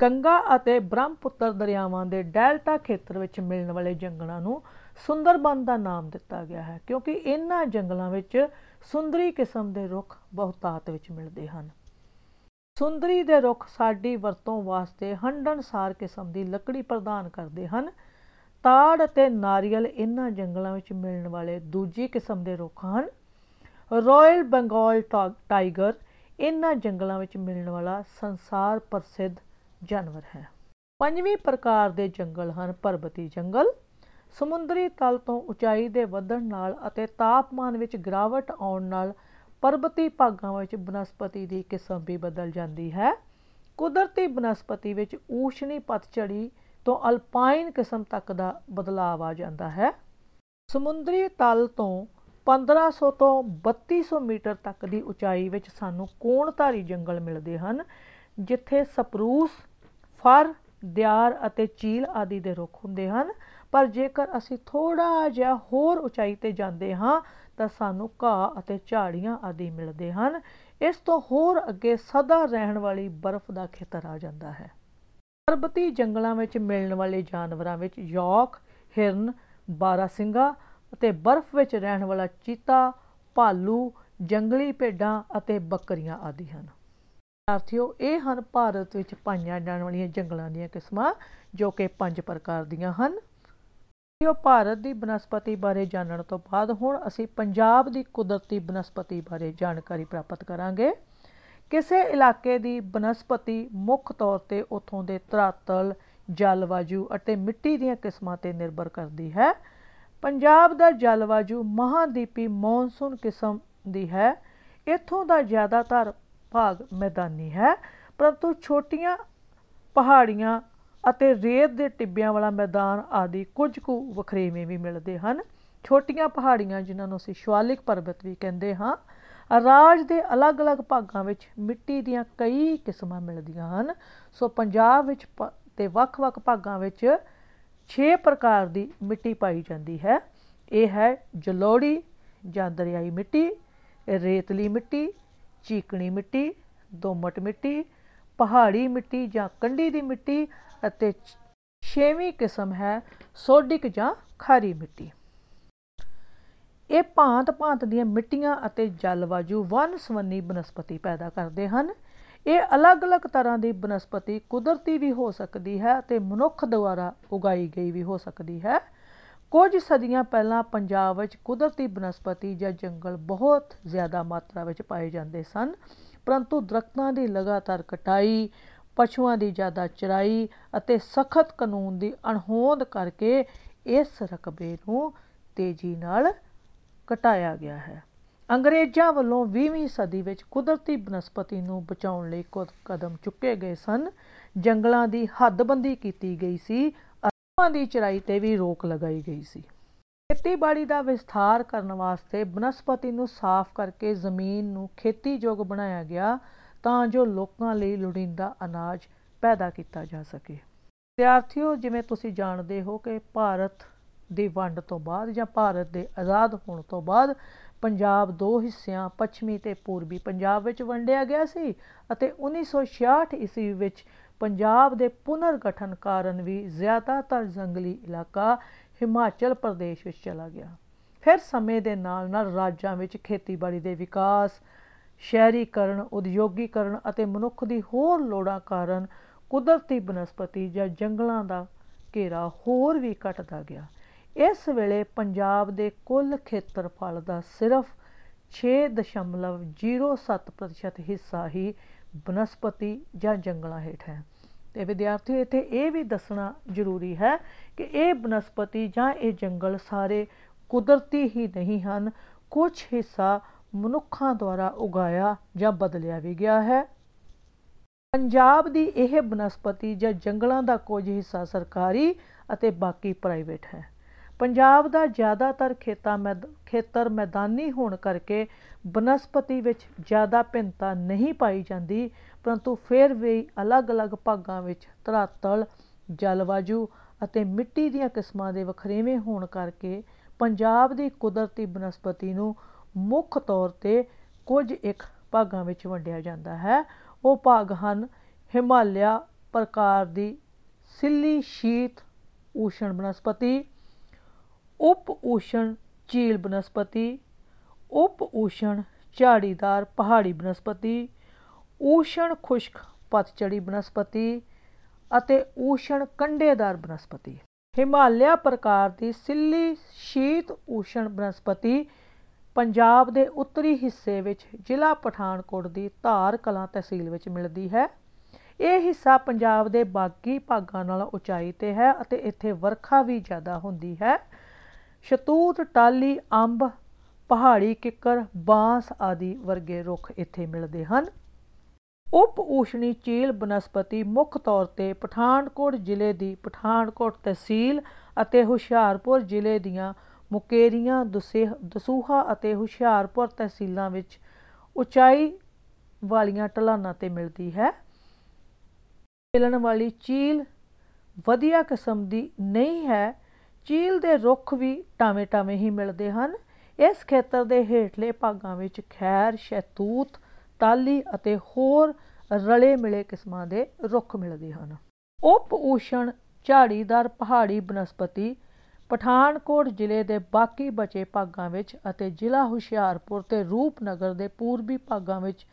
ਗੰਗਾ ਅਤੇ ਬ੍ਰਹਮਪੁੱਤਰ ਦਰਿਆਵਾਂ ਦੇ ਡੈਲਟਾ ਖੇਤਰ ਵਿੱਚ ਮਿਲਣ ਵਾਲੇ ਜੰਗਲਾਂ ਨੂੰ ਸੁੰਦਰਬਨ ਦਾ ਨਾਮ ਦਿੱਤਾ ਗਿਆ ਹੈ ਕਿਉਂਕਿ ਇਹਨਾਂ ਜੰਗਲਾਂ ਵਿੱਚ ਸੁੰਦਰੀ ਕਿਸਮ ਦੇ ਰੁੱਖ ਬਹੁਤਾਤ ਵਿੱਚ ਮਿਲਦੇ ਹਨ। ਸੁੰਦਰੀ ਦੇ ਰੁੱਖ ਸਾਡੀ ਵਰਤੋਂ ਵਾਸਤੇ ਹੰਡਣਸਾਰ ਕਿਸਮ ਦੀ ਲੱਕੜੀ ਪ੍ਰਦਾਨ ਕਰਦੇ ਹਨ। ਤਾੜ ਅਤੇ ਨਾਰੀਅਲ ਇਹਨਾਂ ਜੰਗਲਾਂ ਵਿੱਚ ਮਿਲਣ ਵਾਲੇ ਦੂਜੀ ਕਿਸਮ ਦੇ ਰੁੱਖ ਹਨ। ਰਾਇਲ ਬੰਗਾਲ ਟਾਈਗਰ ਇਹਨਾਂ ਜੰਗਲਾਂ ਵਿੱਚ ਮਿਲਣ ਵਾਲਾ ਸੰਸਾਰ ਪ੍ਰਸਿੱਧ ਜਾਨਵਰ ਹੈ। ਪੰਜਵੀਂ ਪ੍ਰਕਾਰ ਦੇ ਜੰਗਲ ਹਨ ਪਰਬਤੀ ਜੰਗਲ। ਸਮੁੰਦਰੀ ਤਲ ਤੋਂ ਉਚਾਈ ਦੇ ਵਧਣ ਨਾਲ ਅਤੇ ਤਾਪਮਾਨ ਵਿੱਚ ਗਿਰਾਵਟ ਆਉਣ ਨਾਲ ਪਰਬਤੀ ਭਾਗਾਂ ਵਿੱਚ ਬਨਸਪਤੀ ਦੀ ਕਿਸਮ ਵੀ ਬਦਲ ਜਾਂਦੀ ਹੈ। ਕੁਦਰਤੀ ਬਨਸਪਤੀ ਵਿੱਚ ਊਸ਼ਣੀ ਪਤਝੜੀ ਤੋਂ ਅਲਪਾਈਨ ਕਿਸਮ ਤੱਕ ਦਾ ਬਦਲਾਅ ਆ ਜਾਂਦਾ ਹੈ। ਸਮੁੰਦਰੀ ਤਲ ਤੋਂ 1500 ਤੋਂ 3200 ਮੀਟਰ ਤੱਕ ਦੀ ਉਚਾਈ ਵਿੱਚ ਸਾਨੂੰ ਕੋਣਧਾਰੀ ਜੰਗਲ ਮਿਲਦੇ ਹਨ, ਜਿੱਥੇ ਸਪਰੂਸ, ਫਰ, ਦਿਆਰ ਅਤੇ ਚੀਲ ਆਦਿ ਦੇ ਰੁੱਖ ਹੁੰਦੇ ਹਨ। ਪਰ ਜੇਕਰ ਅਸੀਂ ਥੋੜਾ ਜਿਹਾ ਹੋਰ ਉਚਾਈ ਤੇ ਜਾਂਦੇ ਹਾਂ, ਤਾਂ ਸਾਨੂੰ ਘਾਹ ਅਤੇ ਝਾੜੀਆਂ ਆਦਿ ਮਿਲਦੇ ਹਨ। ਇਸ ਤੋਂ ਹੋਰ ਅੱਗੇ ਸਦਾ ਰਹਿਣ ਵਾਲੀ ਬਰਫ਼ ਦਾ ਖੇਤਰ ਆ ਜਾਂਦਾ ਹੈ। ਪਰਬਤੀ ਜੰਗਲਾਂ ਵਿੱਚ ਮਿਲਣ ਵਾਲੇ ਜਾਨਵਰਾਂ ਵਿੱਚ ਯੌਕ, ਹਿਰਨ ਬਾਰਾਸਿੰਗਾ ਅਤੇ ਬਰਫ਼ ਵਿੱਚ ਰਹਿਣ ਵਾਲਾ ਚੀਤਾ, ਭਾਲੂ, ਜੰਗਲੀ ਭੇਡਾਂ ਅਤੇ ਬੱਕਰੀਆਂ ਆਦਿ ਹਨ। ਸਾਥੀਓ, ਇਹ ਹਨ ਭਾਰਤ ਵਿੱਚ ਪਾਈਆਂ ਜਾਣ ਵਾਲੀਆਂ ਜੰਗਲਾਂ ਦੀਆਂ ਕਿਸਮਾਂ ਜੋ ਕਿ ਪੰਜ ਪ੍ਰਕਾਰ ਦੀਆਂ ਹਨ। ਇਹ ਭਾਰਤ ਦੀ ਬਨਸਪਤੀ ਬਾਰੇ ਜਾਣਨ ਤੋਂ ਬਾਅਦ ਹੁਣ ਅਸੀਂ ਪੰਜਾਬ ਦੀ ਕੁਦਰਤੀ ਬਨਸਪਤੀ ਬਾਰੇ ਜਾਣਕਾਰੀ ਪ੍ਰਾਪਤ ਕਰਾਂਗੇ। ਕਿਸੇ ਇਲਾਕੇ ਦੀ ਬਨਸਪਤੀ ਮੁੱਖ ਤੌਰ ਤੇ ਉਥੋਂ ਦੇ ਧਰਾਤਲ ਜਲਵਾਯੂ ਅਤੇ ਮਿੱਟੀ ਦੀਆਂ ਕਿਸਮਾਂ ਤੇ ਨਿਰਭਰ ਕਰਦੀ ਹੈ। ਪੰਜਾਬ ਦਾ ਜਲਵਾਯੂ ਮਹਾਦੀਪੀ ਮੌਨਸੂਨ ਕਿਸਮ ਦੀ ਹੈ। ਇਥੋਂ ਦਾ ਜ਼ਿਆਦਾਤਰ ਭਾਗ ਮੈਦਾਨੀ ਹੈ, ਪਰੰਤੂ ਛੋਟੀਆਂ ਪਹਾੜੀਆਂ ਅਤੇ ਰੇਤ ਦੇ ਟਿੱਬਿਆਂ ਵਾਲਾ ਮੈਦਾਨ ਆਦਿ ਕੁਝ ਕੁ ਵਖਰੇਵੇਂ ਵੀ ਮਿਲਦੇ ਹਨ। ਛੋਟੀਆਂ ਪਹਾੜੀਆਂ ਜਿਨ੍ਹਾਂ ਨੂੰ ਅਸੀਂ ਸ਼ਿਵਾਲਿਕ ਪਰਬਤ ਵੀ ਕਹਿੰਦੇ ਹਾਂ, ਰਾਜ ਦੇ ਅਲੱਗ-ਅਲੱਗ ਭਾਗਾਂ ਵਿੱਚ ਮਿੱਟੀ ਦੀਆਂ ਕਈ ਕਿਸਮਾਂ ਮਿਲਦੀਆਂ ਹਨ। ਸੋ ਪੰਜਾਬ ਵਿੱਚ ਤੇ ਵੱਖ-ਵੱਖ ਭਾਗਾਂ ਵਿੱਚ 6 ਪ੍ਰਕਾਰ ਦੀ ਮਿੱਟੀ ਪਾਈ ਜਾਂਦੀ ਹੈ। ਇਹ ਹੈ ਜਲੋੜੀ, ਜਾਂ ਦਰਿਆਈ ਮਿੱਟੀ, ਰੇਤਲੀ ਮਿੱਟੀ, ਚੀਕਣੀ ਮਿੱਟੀ, ਦੋਮਟ ਮਿੱਟੀ, ਪਹਾੜੀ ਮਿੱਟੀ ਜਾਂ ਕੰਢੀ ਦੀ ਮਿੱਟੀ ਅਤੇ ਛੇਵੀਂ ਕਿਸਮ ਹੈ ਸੋਡਿਕ ਜਾਂ ਖਾਰੀ ਮਿੱਟੀ। ਇਹ ਭਾਂਤ-ਭਾਂਤ ਦੀਆਂ ਮਿੱਟੀਆਂ ਅਤੇ ਜਲਵਾਯੂ ਵਨ-ਸਵੰਨੀ ਬਨਸਪਤੀ ਪੈਦਾ ਕਰਦੇ ਹਨ। ਇਹ ਅਲੱਗ-ਅਲੱਗ ਤਰ੍ਹਾਂ ਦੀ ਬਨਸਪਤੀ ਕੁਦਰਤੀ ਵੀ ਹੋ ਸਕਦੀ ਹੈ ਅਤੇ ਮਨੁੱਖ ਦੁਆਰਾ ਉਗਾਈ ਗਈ ਵੀ ਹੋ ਸਕਦੀ ਹੈ। ਕੁਝ ਸਦੀਆਂ ਪਹਿਲਾਂ ਪੰਜਾਬ ਵਿੱਚ ਕੁਦਰਤੀ ਬਨਸਪਤੀ ਜਾਂ ਜੰਗਲ ਬਹੁਤ ਜ਼ਿਆਦਾ ਮਾਤਰਾ ਵਿੱਚ ਪਾਏ ਜਾਂਦੇ ਸਨ, ਪਰੰਤੂ ਦਰਖਤਾਂ ਦੀ ਲਗਾਤਾਰ ਕਟਾਈ ਪਸ਼ੂਆਂ ਦੀ ਜ਼ਿਆਦਾ ਚਰਾਈ ਅਤੇ ਸਖਤ ਕਾਨੂੰਨ ਦੀ ਅਣਹੋਂਦ ਕਰਕੇ ਇਸ ਰਕਬੇ ਨੂੰ ਤੇਜ਼ੀ ਨਾਲ ਘਟਾਇਆ ਗਿਆ ਹੈ। ਅੰਗਰੇਜ਼ਾਂ ਵੱਲੋਂ 20ਵੀਂ ਸਦੀ ਵਿੱਚ ਕੁਦਰਤੀ ਬਨਸਪਤੀ ਨੂੰ ਬਚਾਉਣ ਲਈ ਕੁਝ ਕਦਮ ਚੁੱਕੇ ਗਏ ਸਨ। ਜੰਗਲਾਂ ਦੀ ਹੱਦਬੰਦੀ ਕੀਤੀ ਗਈ ਸੀ ਅਰਮਾਂ ਦੀ ਚਰਾਈ ਤੇ ਵੀ ਰੋਕ ਲਗਾਈ ਗਈ ਸੀ। ਖੇਤੀਬਾੜੀ ਦਾ ਵਿਸਥਾਰ ਕਰਨ ਵਾਸਤੇ ਬਨਸਪਤੀ ਨੂੰ ਸਾਫ਼ ਕਰਕੇ ਜ਼ਮੀਨ ਨੂੰ ਖੇਤੀਯੋਗ ਬਣਾਇਆ ਗਿਆ ਤਾਂ ਜੋ ਲੋਕਾਂ ਲਈ ਲੋੜੀਂਦਾ ਅਨਾਜ ਪੈਦਾ ਕੀਤਾ ਜਾ ਸਕੇ। ਵਿਦਿਆਰਥੀਓ, ਜਿਵੇਂ ਤੁਸੀਂ ਜਾਣਦੇ ਹੋ ਕਿ ਭਾਰਤ ਦੀ ਵੰਡ ਤੋਂ ਬਾਅਦ ਜਾਂ ਭਾਰਤ ਦੇ ਆਜ਼ਾਦ ਹੋਣ ਤੋਂ ਬਾਅਦ ਪੰਜਾਬ ਦੋ ਹਿੱਸਿਆਂ, ਪੱਛਮੀ ਤੇ ਪੂਰਬੀ ਪੰਜਾਬ ਵਿੱਚ ਵੰਡਿਆ ਗਿਆ ਸੀ ਅਤੇ 1966 ਈਸਵੀ ਵਿੱਚ ਪੰਜਾਬ ਦੇ ਪੁਨਰ ਗਠਨ ਕਾਰਨ ਵੀ ਜ਼ਿਆਦਾਤਰ ਜੰਗਲੀ ਇਲਾਕਾ ਹਿਮਾਚਲ ਪ੍ਰਦੇਸ਼ ਵਿੱਚ ਚਲਾ ਗਿਆ। ਫਿਰ ਸਮੇਂ ਦੇ ਨਾਲ ਨਾਲ ਰਾਜਾਂ ਵਿੱਚ ਖੇਤੀਬਾੜੀ ਦੇ ਵਿਕਾਸ ਸ਼ਹਿਰੀਕਰਨ, ਉਦਯੋਗੀਕਰਨ ਅਤੇ ਮਨੁੱਖ ਦੀ ਹੋਰ ਲੋੜਾਂ ਕਾਰਨ ਕੁਦਰਤੀ ਬਨਸਪਤੀ ਜਾਂ ਜੰਗਲਾਂ ਦਾ ਘੇਰਾ ਹੋਰ ਵੀ ਘਟਦਾ ਗਿਆ। ਇਸ ਵੇਲੇ ਪੰਜਾਬ ਦੇ ਕੁੱਲ ਖੇਤਰਫਲ ਦਾ ਸਿਰਫ 6.07% ਹਿੱਸਾ ਹੀ ਬਨਸਪਤੀ ਜਾਂ ਜੰਗਲਾਂ ਹੇਠ ਹੈ। ਤੇ ਵਿਦਿਆਰਥੀਓ, ਇੱਥੇ ਇਹ ਵੀ ਦੱਸਣਾ ਜ਼ਰੂਰੀ ਹੈ ਕਿ ਇਹ ਬਨਸਪਤੀ ਜਾਂ ਇਹ ਜੰਗਲ ਸਾਰੇ ਕੁਦਰਤੀ ਹੀ ਨਹੀਂ ਹਨ ਕੁਝ ਹਿੱਸਾ ਮਨੁੱਖਾਂ ਦੁਆਰਾ ਉਗਾਇਆ ਜਾਂ ਬਦਲਿਆ ਵੀ ਗਿਆ ਹੈ। ਪੰਜਾਬ ਦੀ ਇਹ ਬਨਸਪਤੀ ਜਾਂ ਜੰਗਲਾਂ ਦਾ ਕੁਝ ਹਿੱਸਾ ਸਰਕਾਰੀ ਅਤੇ ਬਾਕੀ ਪ੍ਰਾਈਵੇਟ ਹੈ। ਪੰਜਾਬ ਦਾ ਜ਼ਿਆਦਾਤਰ ਖੇਤਾਂ ਖੇਤਰ ਮੈਦਾਨੀ ਹੋਣ ਕਰਕੇ ਬਨਸਪਤੀ ਵਿੱਚ ਜ਼ਿਆਦਾ ਭਿੰਨਤਾ ਨਹੀਂ ਪਾਈ ਜਾਂਦੀ, ਪਰੰਤੂ ਫਿਰ ਵੀ ਅਲੱਗ-ਅਲੱਗ ਭਾਗਾਂ ਵਿੱਚ ਧਰਾਤਲ, ਜਲਵਾਯੂ ਅਤੇ ਮਿੱਟੀ ਦੀਆਂ ਕਿਸਮਾਂ ਦੇ ਵਖਰੇਵੇਂ ਹੋਣ ਕਰਕੇ ਪੰਜਾਬ ਦੀ ਕੁਦਰਤੀ ਬਨਸਪਤੀ ਨੂੰ ਮੁੱਖ ਤੌਰ ਤੇ ਕੁਝ ਇੱਕ ਭਾਗਾਂ ਵਿੱਚ ਵੰਡਿਆ ਜਾਂਦਾ ਹੈ। ਉਹ ਭਾਗ ਹਨ ਹਿਮਾਲਿਆ ਪ੍ਰਕਾਰ ਦੀ ਸਿੱਲੀ ਸ਼ੀਤ ਊਸ਼ਣ ਬਨਸਪਤੀ, ਉਪ ਊਸ਼ਣ ਝੀਲ ਬਨਸਪਤੀ, ਉਪ ਊਸ਼ਣ ਝਾੜੀਦਾਰ ਪਹਾੜੀ ਬਨਸਪਤੀ, ਊਸ਼ਣ ਖੁਸ਼ਕ ਪਤਝੜੀ ਬਨਸਪਤੀ ਅਤੇ ਊਸ਼ਣ ਕੰਡੇਦਾਰ ਬਨਸਪਤੀ। ਹਿਮਾਲਿਆ ਪ੍ਰਕਾਰ ਦੀ ਸਿੱਲੀ ਸ਼ੀਤ ਊਸ਼ਣ ਬਨਸਪਤੀ ਪੰਜਾਬ ਦੇ ਉੱਤਰੀ ਹਿੱਸੇ ਵਿੱਚ ਜ਼ਿਲ੍ਹਾ ਪਠਾਨਕੋਟ ਦੀ ਧਾਰ ਕਲਾਂ ਤਹਿਸੀਲ ਵਿੱਚ ਮਿਲਦੀ ਹੈ। ਇਹ ਹਿੱਸਾ ਪੰਜਾਬ ਦੇ ਬਾਕੀ ਭਾਗਾਂ ਨਾਲੋਂ ਉਚਾਈ ਤੇ ਹੈ ਅਤੇ ਇੱਥੇ ਵਰਖਾ ਵੀ ਜ਼ਿਆਦਾ ਹੁੰਦੀ ਹੈ। ਸ਼ਤੂਤ ਟਾਲੀ ਅੰਬ, ਪਹਾੜੀ ਕਿੱਕਰ, ਬਾਂਸ ਆਦਿ ਵਰਗੇ ਰੁੱਖ ਇੱਥੇ ਮਿਲਦੇ ਹਨ। ਉਪ ਊਸ਼ਣੀ ਚੀਲ ਬਨਸਪਤੀ ਮੁੱਖ ਤੌਰ ਤੇ ਪਠਾਨਕੋਟ ਜ਼ਿਲ੍ਹੇ ਦੀ ਪਠਾਨਕੋਟ ਤਹਿਸੀਲ ਅਤੇ ਹੁਸ਼ਿਆਰਪੁਰ ਜ਼ਿਲ੍ਹੇ ਦੀਆਂ ਮੁਕੇਰੀਆਂ ਦਸੂਹਾ ਅਤੇ ਹੁਸ਼ਿਆਰਪੁਰ ਤਹਿਸੀਲਾਂ ਵਿੱਚ ਉਚਾਈ ਵਾਲੀਆਂ ਢਲਾਨਾਂ ਤੇ ਮਿਲਦੀ ਹੈ। ਮਿਲਣ ਵਾਲੀ ਚੀਲ ਵਧੀਆ ਕਿਸਮ ਦੀ ਨਹੀਂ ਹੈ। ਚੀਲ ਦੇ ਰੁੱਖ ਵੀ ਟਾਵੇਂ-ਟਾਵੇਂ ਹੀ ਮਿਲਦੇ ਹਨ। ਇਸ ਖੇਤਰ ਦੇ ਹੇਠਲੇ ਭਾਗਾਂ ਵਿੱਚ ਖੈਰ, ਸ਼ੈਤੂਤ ਟਾਲੀ ਅਤੇ ਹੋਰ ਰਲੇ ਮਿਲੇ ਕਿਸਮਾਂ ਦੇ ਰੁੱਖ ਮਿਲਦੇ ਹਨ। ਉਪ ਊਸ਼ਣ ਝਾੜੀਦਾਰ ਪਹਾੜੀ ਬਨਸਪਤੀ ਪਠਾਨਕੋਟ ਜ਼ਿਲ੍ਹੇ ਦੇ ਬਾਕੀ ਬਚੇ ਭਾਗਾਂ ਵਿੱਚ ਅਤੇ ਜ਼ਿਲ੍ਹਾ ਹੁਸ਼ਿਆਰਪੁਰ ਤੇ ਰੂਪਨਗਰ ਦੇ ਪੂਰਬੀ ਭਾਗਾਂ ਵਿੱਚ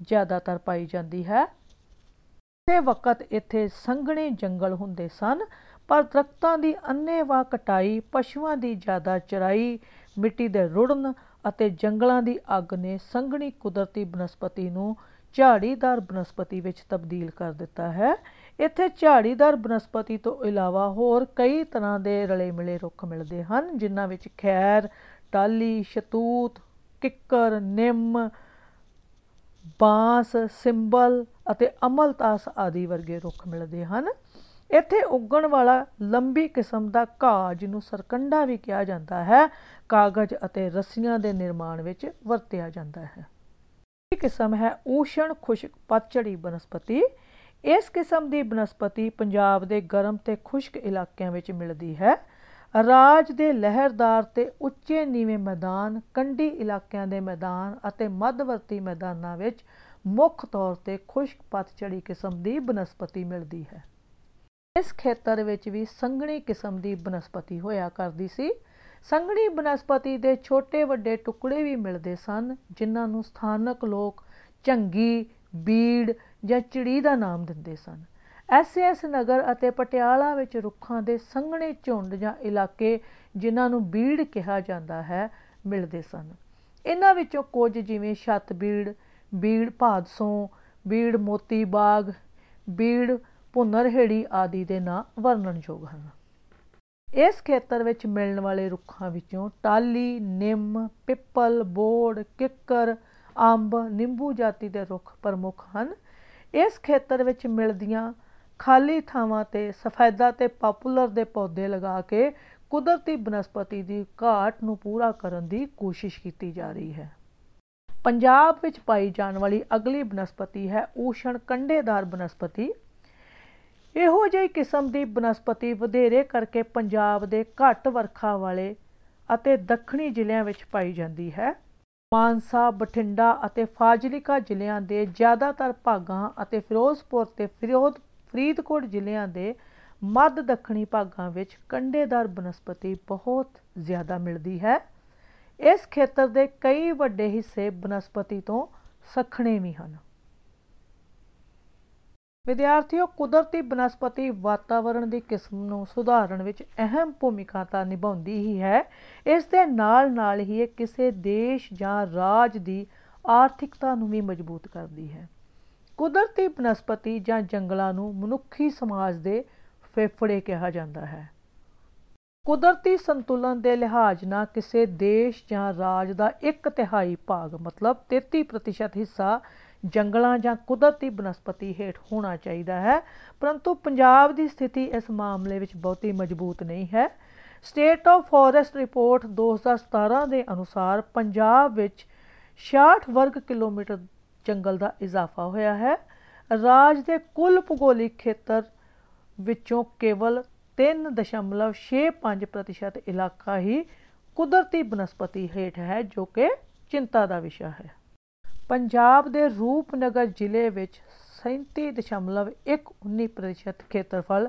ਜ਼ਿਆਦਾਤਰ ਪਾਈ ਜਾਂਦੀ ਹੈ। ਉਸੇ ਵਕਤ ਇੱਥੇ ਸੰਘਣੇ ਜੰਗਲ ਹੁੰਦੇ ਸਨ, ਪਰ ਦਰਖਤਾਂ ਦੀ ਅੰਨੇਵਾਹ ਕਟਾਈ, ਪਸ਼ੂਆਂ ਦੀ ਜ਼ਿਆਦਾ ਚਰਾਈ, ਮਿੱਟੀ ਦੇ ਰੁੜਨ ਅਤੇ ਜੰਗਲਾਂ ਦੀ ਅੱਗ ਨੇ ਸੰਘਣੀ ਕੁਦਰਤੀ ਬਨਸਪਤੀ ਨੂੰ ਝਾੜੀਦਾਰ ਬਨਸਪਤੀ ਵਿੱਚ ਤਬਦੀਲ ਕਰ ਦਿੱਤਾ ਹੈ। ਇੱਥੇ ਝਾੜੀਦਾਰ ਬਨਸਪਤੀ ਤੋਂ ਇਲਾਵਾ ਹੋਰ ਕਈ ਤਰ੍ਹਾਂ ਦੇ ਰਲੇ ਮਿਲੇ ਰੁੱਖ ਮਿਲਦੇ ਹਨ, ਜਿਨ੍ਹਾਂ ਵਿੱਚ ਖੈਰ ਟਾਲੀ ਸ਼ਤੂਤ, ਕਿੱਕਰ, ਨਿੰਮ, ਬਾਂਸ, ਸਿੰਬਲ ਅਤੇ ਅਮਲਤਾਸ ਆਦਿ ਵਰਗੇ ਰੁੱਖ ਮਿਲਦੇ ਹਨ। ਇੱਥੇ ਉੱਗਣ ਵਾਲਾ ਲੰਬੀ ਕਿਸਮ ਦਾ ਘਾਹ, ਜਿਹਨੂੰ ਸਰਕੰਡਾ ਵੀ ਕਿਹਾ ਜਾਂਦਾ ਹੈ, ਕਾਗਜ਼ ਅਤੇ ਰੱਸੀਆਂ ਦੇ ਨਿਰਮਾਣ ਵਿੱਚ ਵਰਤਿਆ ਜਾਂਦਾ ਹੈ। ਇਹ ਕਿਸਮ ਹੈ ਊਸ਼ਣ ਖੁਸ਼ਕ ਪਤਝੜੀ ਬਨਸਪਤੀ। ਇਸ ਕਿਸਮ ਦੀ ਬਨਸਪਤੀ ਪੰਜਾਬ ਦੇ ਗਰਮ ਤੇ ਖੁਸ਼ਕ ਇਲਾਕਿਆਂ ਵਿੱਚ ਮਿਲਦੀ ਹੈ। ਰਾਜ ਦੇ ਲਹਿਰਦਾਰ ਤੇ ਉੱਚੇ ਨੀਵੇਂ ਮੈਦਾਨ, ਕੰਢੀ ਇਲਾਕਿਆਂ ਦੇ ਮੈਦਾਨ ਅਤੇ ਮੱਧਵਰਤੀ ਮੈਦਾਨਾਂ ਵਿੱਚ ਮੁੱਖ ਤੌਰ ਤੇ ਖੁਸ਼ਕ ਪਤਝੜੀ ਕਿਸਮ ਦੀ ਬਨਸਪਤੀ ਮਿਲਦੀ ਹੈ। ਇਸ ਖੇਤਰ ਵਿੱਚ ਵੀ ਸੰਘਣੀ ਕਿਸਮ ਦੀ ਬਨਸਪਤੀ ਹੋਇਆ ਕਰਦੀ ਸੀ। ਸੰਘਣੀ ਬਨਸਪਤੀ ਦੇ ਛੋਟੇ ਵੱਡੇ ਟੁਕੜੇ ਵੀ ਮਿਲਦੇ ਸਨ, ਜਿਨ੍ਹਾਂ ਨੂੰ ਸਥਾਨਕ ਲੋਕ ਝੰਗੀ ਬੀੜ ਜਾਂ ਚਿੜੀ ਦਾ ਨਾਮ ਦਿੰਦੇ ਸਨ। ਐਸਐਸ ਨਗਰ ਅਤੇ ਪਟਿਆਲਾ ਵਿੱਚ ਰੁੱਖਾਂ ਦੇ ਸੰਘਣੇ ਝੁੰਡ ਜਾਂ ਇਲਾਕੇ ਜਿਨ੍ਹਾਂ ਨੂੰ ਬੀੜ ਕਿਹਾ ਜਾਂਦਾ ਹੈ, ਮਿਲਦੇ ਸਨ। ਇਹਨਾਂ ਵਿੱਚੋਂ ਕੁਝ ਜਿਵੇਂ ਛੱਤ ਬੀੜ ਬੀੜ ਭਾਦਸੋਂ, ਬੀੜ ਮੋਤੀ ਬਾਗ, ਬੀੜ ਭੁੰਨਰਹੇੜੀ ਆਦਿ ਦੇ ਨਾਂ ਵਰਣਨਯੋਗ ਹਨ। ਇਸ ਖੇਤਰ ਵਿੱਚ ਮਿਲਣ ਵਾਲੇ ਰੁੱਖਾਂ ਵਿੱਚੋਂ ਟਾਲੀ, ਨਿੰਮ, ਪਿੱਪਲ, ਬੋੜ, ਕਿੱਕਰ, ਅੰਬ, ਨਿੰਬੂ ਜਾਤੀ ਦੇ ਰੁੱਖ ਪ੍ਰਮੁੱਖ ਹਨ। ਇਸ ਖੇਤਰ ਵਿੱਚ ਮਿਲਦੀਆਂ ਖਾਲੀ ਥਾਵਾਂ ਤੇ ਸਫੈਦਾ ਤੇ ਪਪੂਲਰ ਦੇ ਪੌਦੇ ਲਗਾ ਕੇ ਕੁਦਰਤੀ ਬਨਸਪਤੀ ਦੀ ਘਾਟ ਨੂੰ ਪੂਰਾ ਕਰਨ ਦੀ ਕੋਸ਼ਿਸ਼ ਕੀਤੀ ਜਾ ਰਹੀ ਹੈ। ਪੰਜਾਬ ਵਿੱਚ ਪਾਈ ਜਾਣ ਵਾਲੀ ਅਗਲੀ ਬਨਸਪਤੀ ਹੈ ਊਸ਼ਣ ਕੰਡੇਦਾਰ ਬਨਸਪਤੀ। ਇਹੋ ਜਿਹੀ ਕਿਸਮ ਦੀ ਬਨਸਪਤੀ ਵਧੇਰੇ ਕਰਕੇ ਪੰਜਾਬ ਦੇ ਘੱਟ ਵਰਖਾ ਵਾਲੇ ਅਤੇ ਦੱਖਣੀ ਜ਼ਿਲ੍ਹਿਆਂ ਵਿੱਚ ਪਾਈ ਜਾਂਦੀ ਹੈ। ਮਾਨਸਾ, ਬਠਿੰਡਾ ਅਤੇ ਫਾਜ਼ਿਲਕਾ ਜ਼ਿਲ੍ਹਿਆਂ ਦੇ ਜ਼ਿਆਦਾਤਰ ਭਾਗਾਂ ਅਤੇ ਫਿਰੋਜ਼ਪੁਰ ਤੇ ਫਿਰੋਜ਼, ਫਰੀਦਕੋਟ ਜ਼ਿਲ੍ਹਿਆਂ ਦੇ ਮੱਧ ਦੱਖਣੀ ਭਾਗਾਂ ਵਿੱਚ ਕੰਡੇਦਾਰ ਬਨਸਪਤੀ ਬਹੁਤ ਜ਼ਿਆਦਾ ਮਿਲਦੀ ਹੈ। ਇਸ ਖੇਤਰ ਦੇ ਕਈ ਵੱਡੇ ਹਿੱਸੇ ਬਨਸਪਤੀ ਤੋਂ ਸਖਣੇ ਵੀ ਹਨ। ਵਿਦਿਆਰਥੀਓ, ਕੁਦਰਤੀ ਬਨਸਪਤੀ ਵਾਤਾਵਰਣ ਦੀ ਕਿਸਮ ਨੂੰ ਸੁਧਾਰਨ ਵਿੱਚ ਅਹਿਮ ਭੂਮਿਕਾ ਤਾਂ ਨਿਭਾਉਂਦੀ ਹੀ ਹੈ। ਇਸ ਦੇ ਨਾਲ-ਨਾਲ ਹੀ ਇਹ ਕਿਸੇ ਦੇਸ਼ ਜਾਂ ਰਾਜ ਦੀ ਆਰਥਿਕਤਾ ਨੂੰ ਵੀ ਮਜ਼ਬੂਤ ਕਰਦੀ ਹੈ। ਕੁਦਰਤੀ ਬਨਸਪਤੀ ਜਾਂ ਜੰਗਲਾਂ ਨੂੰ ਮਨੁੱਖੀ ਸਮਾਜ ਦੇ ਫੇਫੜੇ ਕਿਹਾ ਜਾਂਦਾ ਹੈ। ਕੁਦਰਤੀ ਸੰਤੁਲਨ ਦੇ ਲਿਹਾਜ਼ ਨਾਲ ਕਿਸੇ ਦੇਸ਼ ਜਾਂ ਰਾਜ ਦਾ 1 ਤਿਹਾਈ ਭਾਗ, ਮਤਲਬ 33% ਹਿੱਸਾ ਜੰਗਲਾਂ ਜਾਂ ਕੁਦਰਤੀ ਬਨਸਪਤੀ ਹੇਠ ਹੋਣਾ ਚਾਹੀਦਾ ਹੈ। ਪਰੰਤੂ ਪੰਜਾਬ ਦੀ ਸਥਿਤੀ ਇਸ ਮਾਮਲੇ ਵਿੱਚ ਬਹੁਤੀ ਮਜ਼ਬੂਤ ਨਹੀਂ ਹੈ। ਸਟੇਟ ਆਫ ਫੋਰੈਸਟ ਰਿਪੋਰਟ 2017 ਦੇ ਅਨੁਸਾਰ ਪੰਜਾਬ ਵਿੱਚ 66 ਵਰਗ ਕਿਲੋਮੀਟਰ ਜੰਗਲ ਦਾ ਇਜ਼ਾਫਾ ਹੋਇਆ ਹੈ। ਰਾਜ ਦੇ ਕੁੱਲ ਭੂਗੋਲਿਕ ਖੇਤਰ ਵਿੱਚੋਂ ਕੇਵਲ 3.65% ਇਲਾਕਾ ਹੀ ਕੁਦਰਤੀ ਬਨਸਪਤੀ ਹੇਠ ਹੈ, ਜੋ ਕਿ ਚਿੰਤਾ ਦਾ ਵਿਸ਼ਾ ਹੈ। ਪੰਜਾਬ ਦੇ ਰੂਪਨਗਰ ਜ਼ਿਲ੍ਹੇ ਵਿੱਚ 37.119% ਖੇਤਰਫਲ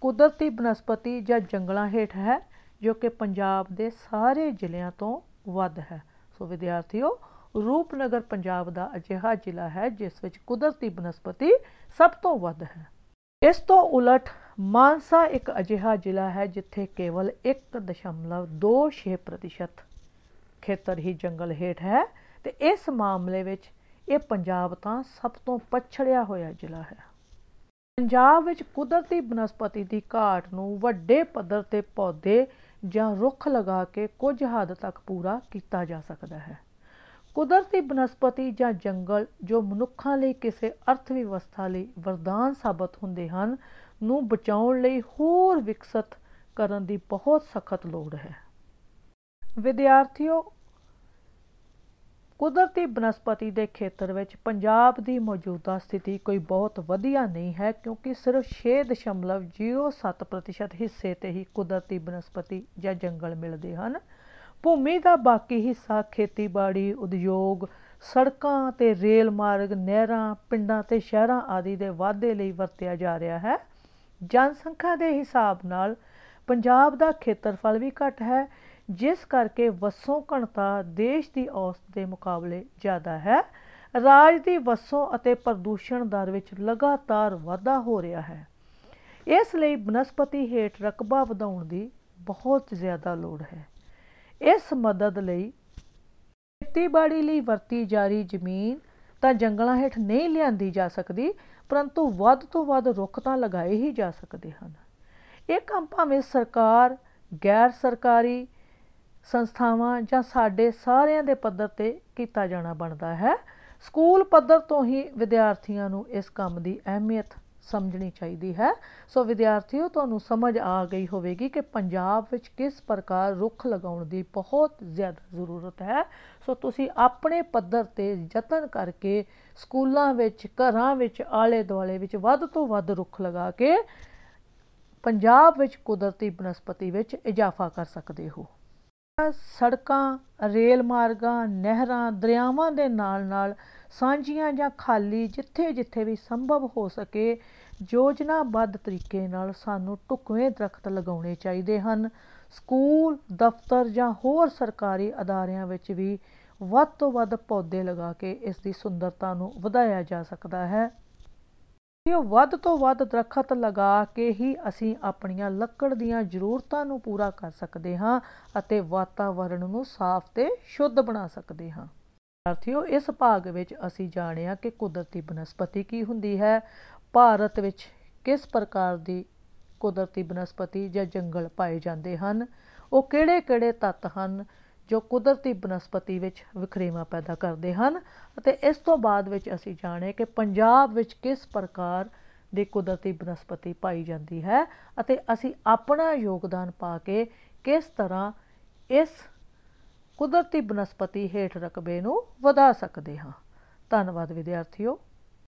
ਕੁਦਰਤੀ ਬਨਸਪਤੀ ਜਾਂ ਜੰਗਲਾਂ ਹੇਠ ਹੈ, ਜੋ ਕਿ ਪੰਜਾਬ ਦੇ ਸਾਰੇ ਜ਼ਿਲ੍ਹਿਆਂ ਤੋਂ ਵੱਧ ਹੈ। ਸੋ ਵਿਦਿਆਰਥੀਓ, ਰੂਪਨਗਰ ਪੰਜਾਬ ਦਾ ਅਜਿਹਾ ਜ਼ਿਲ੍ਹਾ ਹੈ, ਜਿਸ ਵਿੱਚ ਕੁਦਰਤੀ ਬਨਸਪਤੀ ਸਭ ਤੋਂ ਵੱਧ ਹੈ। ਇਸ ਤੋਂ ਉਲਟ ਮਾਨਸਾ ਇੱਕ ਅਜਿਹਾ ਜ਼ਿਲ੍ਹਾ ਹੈ, ਜਿੱਥੇ ਕੇਵਲ 1.26% ਖੇਤਰ ਹੀ ਜੰਗਲ ਹੇਠ ਹੈ। ਤੇ ਇਸ ਮਾਮਲੇ ਵਿੱਚ ਇਹ ਪੰਜਾਬ ਤਾਂ ਸਭ ਤੋਂ ਪਛੜਿਆ ਹੋਇਆ ਜ਼ਿਲ੍ਹਾ ਹੈ। ਪੰਜਾਬ ਵਿੱਚ ਕੁਦਰਤੀ ਬਨਸਪਤੀ ਦੀ ਘਾਟ ਨੂੰ ਵੱਡੇ ਪੱਧਰ ਤੇ ਪੌਦੇ ਜਾਂ ਰੁੱਖ ਲਗਾ ਕੇ ਕੁਝ ਹੱਦ ਤੱਕ ਪੂਰਾ ਕੀਤਾ ਜਾ ਸਕਦਾ ਹੈ। ਕੁਦਰਤੀ ਬਨਸਪਤੀ ਜਾਂ ਜੰਗਲ ਜੋ ਮਨੁੱਖਾਂ ਲਈ ਕਿਸੇ ਅਰਥ ਵਿਵਸਥਾ ਲਈ ਵਰਦਾਨ ਸਾਬਤ ਹੁੰਦੇ ਹਨ, ਨੂੰ ਬਚਾਉਣ ਲਈ ਹੋਰ ਵਿਕਸਿਤ ਕਰਨ ਦੀ ਬਹੁਤ ਸਖਤ ਲੋੜ ਹੈ। ਵਿਦਿਆਰਥੀਓ ਕੁਦਰਤੀ ਬਨਸਪਤੀ ਦੇ ਖੇਤਰ ਵਿੱਚ ਪੰਜਾਬ ਦੀ ਮੌਜੂਦਾ ਸਥਿਤੀ ਕੋਈ ਬਹੁਤ ਵਧੀਆ ਨਹੀਂ ਹੈ, ਕਿਉਂਕਿ ਸਿਰਫ 6.07% ਹਿੱਸੇ ਤੇ ਹੀ ਕੁਦਰਤੀ ਬਨਸਪਤੀ ਜਾਂ ਜੰਗਲ ਮਿਲਦੇ ਹਨ। ਭੂਮੀ ਦਾ ਬਾਕੀ ਹਿੱਸਾ ਖੇਤੀਬਾੜੀ, ਉਦਯੋਗ, ਸੜਕਾਂ ਤੇ ਰੇਲ ਮਾਰਗ, ਨਹਿਰਾਂ, ਪਿੰਡਾਂ ਤੇ ਸ਼ਹਿਰਾਂ ਆਦਿ ਦੇ ਵਾਧੇ ਲਈ ਵਰਤਿਆ ਜਾ ਰਿਹਾ ਹੈ। ਜਨਸੰਖਿਆ ਦੇ ਹਿਸਾਬ ਨਾਲ ਪੰਜਾਬ ਦਾ ਖੇਤਰਫਲ ਵੀ ਘੱਟ ਹੈ ਜਿਸ ਕਰਕੇ ਵਸੋਂ ਘਣਤਾ ਦੇਸ਼ ਦੀ ਔਸਤ ਦੇ ਮੁਕਾਬਲੇ ਜ਼ਿਆਦਾ ਹੈ। ਰਾਜ ਦੀ ਵਸੋਂ ਅਤੇ ਪ੍ਰਦੂਸ਼ਣ ਦਰ ਵਿੱਚ ਲਗਾਤਾਰ ਵਾਧਾ ਹੋ ਰਿਹਾ ਹੈ। ਇਸ ਲਈ ਬਨਸਪਤੀ ਹੇਠ ਰਕਬਾ ਵਧਾਉਣ ਦੀ ਬਹੁਤ ਜ਼ਿਆਦਾ ਲੋੜ ਹੈ। ਇਸ ਮਦਦ ਲਈ ਖੇਤੀਬਾੜੀ ਲਈ ਵਰਤੀ ਜਾਰੀ ਜ਼ਮੀਨ ਤਾਂ ਜੰਗਲਾਂ ਹੇਠ ਨਹੀਂ ਲਿਆਂਦੀ ਜਾ ਸਕਦੀ, ਪਰੰਤੂ ਵੱਧ ਤੋਂ ਵੱਧ ਰੁੱਖ ਤਾਂ ਲਗਾਏ ਹੀ ਜਾ ਸਕਦੇ ਹਨ। ਇਹ ਕੰਮ ਭਾਵੇਂ ਸਰਕਾਰ, ਗੈਰ ਸਰਕਾਰੀ ਸੰਸਥਾਵਾਂ ਜਾਂ ਸਾਡੇ ਸਾਰਿਆਂ ਦੇ ਪੱਧਰ ਤੇ ਕੀਤਾ ਜਾਣਾ ਬਣਦਾ ਹੈ। ਸਕੂਲ ਪੱਧਰ ਤੋਂ ਹੀ ਵਿਦਿਆਰਥੀਆਂ ਨੂੰ ਇਸ ਕੰਮ ਦੀ ਅਹਿਮੀਅਤ ਸਮਝਣੀ ਚਾਹੀਦੀ ਹੈ। ਸੋ ਵਿਦਿਆਰਥੀਓ, ਤੁਹਾਨੂੰ ਸਮਝ ਆ ਗਈ ਹੋਵੇਗੀ ਕਿ ਪੰਜਾਬ ਵਿੱਚ ਕਿਸ ਪ੍ਰਕਾਰ ਰੁੱਖ ਲਗਾਉਣ ਦੀ ਬਹੁਤ ਜ਼ਿਆਦਾ ਜ਼ਰੂਰਤ ਹੈ। ਸੋ ਤੁਸੀਂ ਆਪਣੇ ਪੱਧਰ ਤੇ ਯਤਨ ਕਰਕੇ ਸਕੂਲਾਂ ਵਿੱਚ, ਘਰਾਂ ਵਿੱਚ ਆਲੇ ਦੁਆਲੇ ਵਿੱਚ ਵੱਧ ਤੋਂ ਵੱਧ ਰੁੱਖ ਲਗਾ ਕੇ ਪੰਜਾਬ ਵਿੱਚ ਕੁਦਰਤੀ ਬਨਸਪਤੀ ਵਿੱਚ ਇਜ਼ਾਫਾ ਕਰ ਸਕਦੇ ਹੋ। ਸੜਕਾਂ, ਰੇਲ ਮਾਰਗਾਂ, ਨਹਿਰਾਂ, ਦਰਿਆਵਾਂ ਦੇ ਨਾਲ-ਨਾਲ ਸਾਂਝੀਆਂ ਜਾਂ ਖਾਲੀ ਜਿੱਥੇ-ਜਿੱਥੇ ਵੀ ਸੰਭਵ ਹੋ ਸਕੇ, ਯੋਜਨਾਬੱਧ ਤਰੀਕੇ ਨਾਲ ਸਾਨੂੰ ਟੁਕਵੇਂ ਦਰਖਤ ਲਗਾਉਣੇ ਚਾਹੀਦੇ ਹਨ। ਸਕੂਲ, ਦਫ਼ਤਰ ਜਾਂ ਹੋਰ ਸਰਕਾਰੀ ਅਦਾਰਿਆਂ ਵਿੱਚ ਵੀ ਵੱਧ ਤੋਂ ਵੱਧ ਪੌਦੇ ਲਗਾ ਕੇ ਇਸ ਦੀ ਸੁੰਦਰਤਾ ਨੂੰ ਵਧਾਇਆ ਜਾ ਸਕਦਾ ਹੈ। ਇਹ ਵੱਧ ਤੋਂ ਵੱਧ ਦਰਖਤ ਲਗਾ ਕੇ ਹੀ ਅਸੀਂ ਆਪਣੀਆਂ ਲੱਕੜ ਦੀਆਂ ਜ਼ਰੂਰਤਾਂ ਨੂੰ ਪੂਰਾ ਕਰ ਸਕਦੇ ਹਾਂ ਅਤੇ ਵਾਤਾਵਰਣ ਨੂੰ ਸਾਫ਼ ਤੇ ਸ਼ੁੱਧ ਬਣਾ ਸਕਦੇ ਹਾਂ। ਸਾਥੀਓ, ਇਸ ਭਾਗ ਵਿੱਚ ਅਸੀਂ ਜਾਣਿਆ ਕਿ ਕੁਦਰਤੀ ਬਨਸਪਤੀ ਕੀ ਹੁੰਦੀ ਹੈ। ਭਾਰਤ ਵਿੱਚ ਕਿਸ ਪ੍ਰਕਾਰ ਦੀ ਕੁਦਰਤੀ ਬਨਸਪਤੀ ਜਾਂ ਜੰਗਲ ਪਾਏ ਜਾਂਦੇ ਹਨ? ਉਹ ਕਿਹੜੇ-ਕਿਹੜੇ ਤੱਤ ਹਨ? ਜੋ ਕੁਦਰਤੀ ਬਨਸਪਤੀ ਵਿੱਚ ਵਿਖਰੇਵਾ ਪੈਦਾ ਕਰਦੇ ਹਨ ਅਤੇ ਇਸ ਤੋਂ ਬਾਅਦ ਵਿੱਚ ਅਸੀਂ ਜਾਣੇ ਕਿ ਪੰਜਾਬ ਵਿੱਚ ਕਿਸ ਪ੍ਰਕਾਰ ਦੀ ਕੁਦਰਤੀ ਬਨਸਪਤੀ ਪਾਈ ਜਾਂਦੀ ਹੈ ਅਤੇ ਅਸੀਂ ਆਪਣਾ ਯੋਗਦਾਨ ਪਾ ਕੇ ਕਿਸ ਤਰ੍ਹਾਂ ਇਸ ਕੁਦਰਤੀ ਬਨਸਪਤੀ ਹੇਠ ਰਕਬੇ ਨੂੰ ਵਧਾ ਸਕਦੇ ਹਾਂ। ਧੰਨਵਾਦ, ਵਿਦਿਆਰਥੀਓ।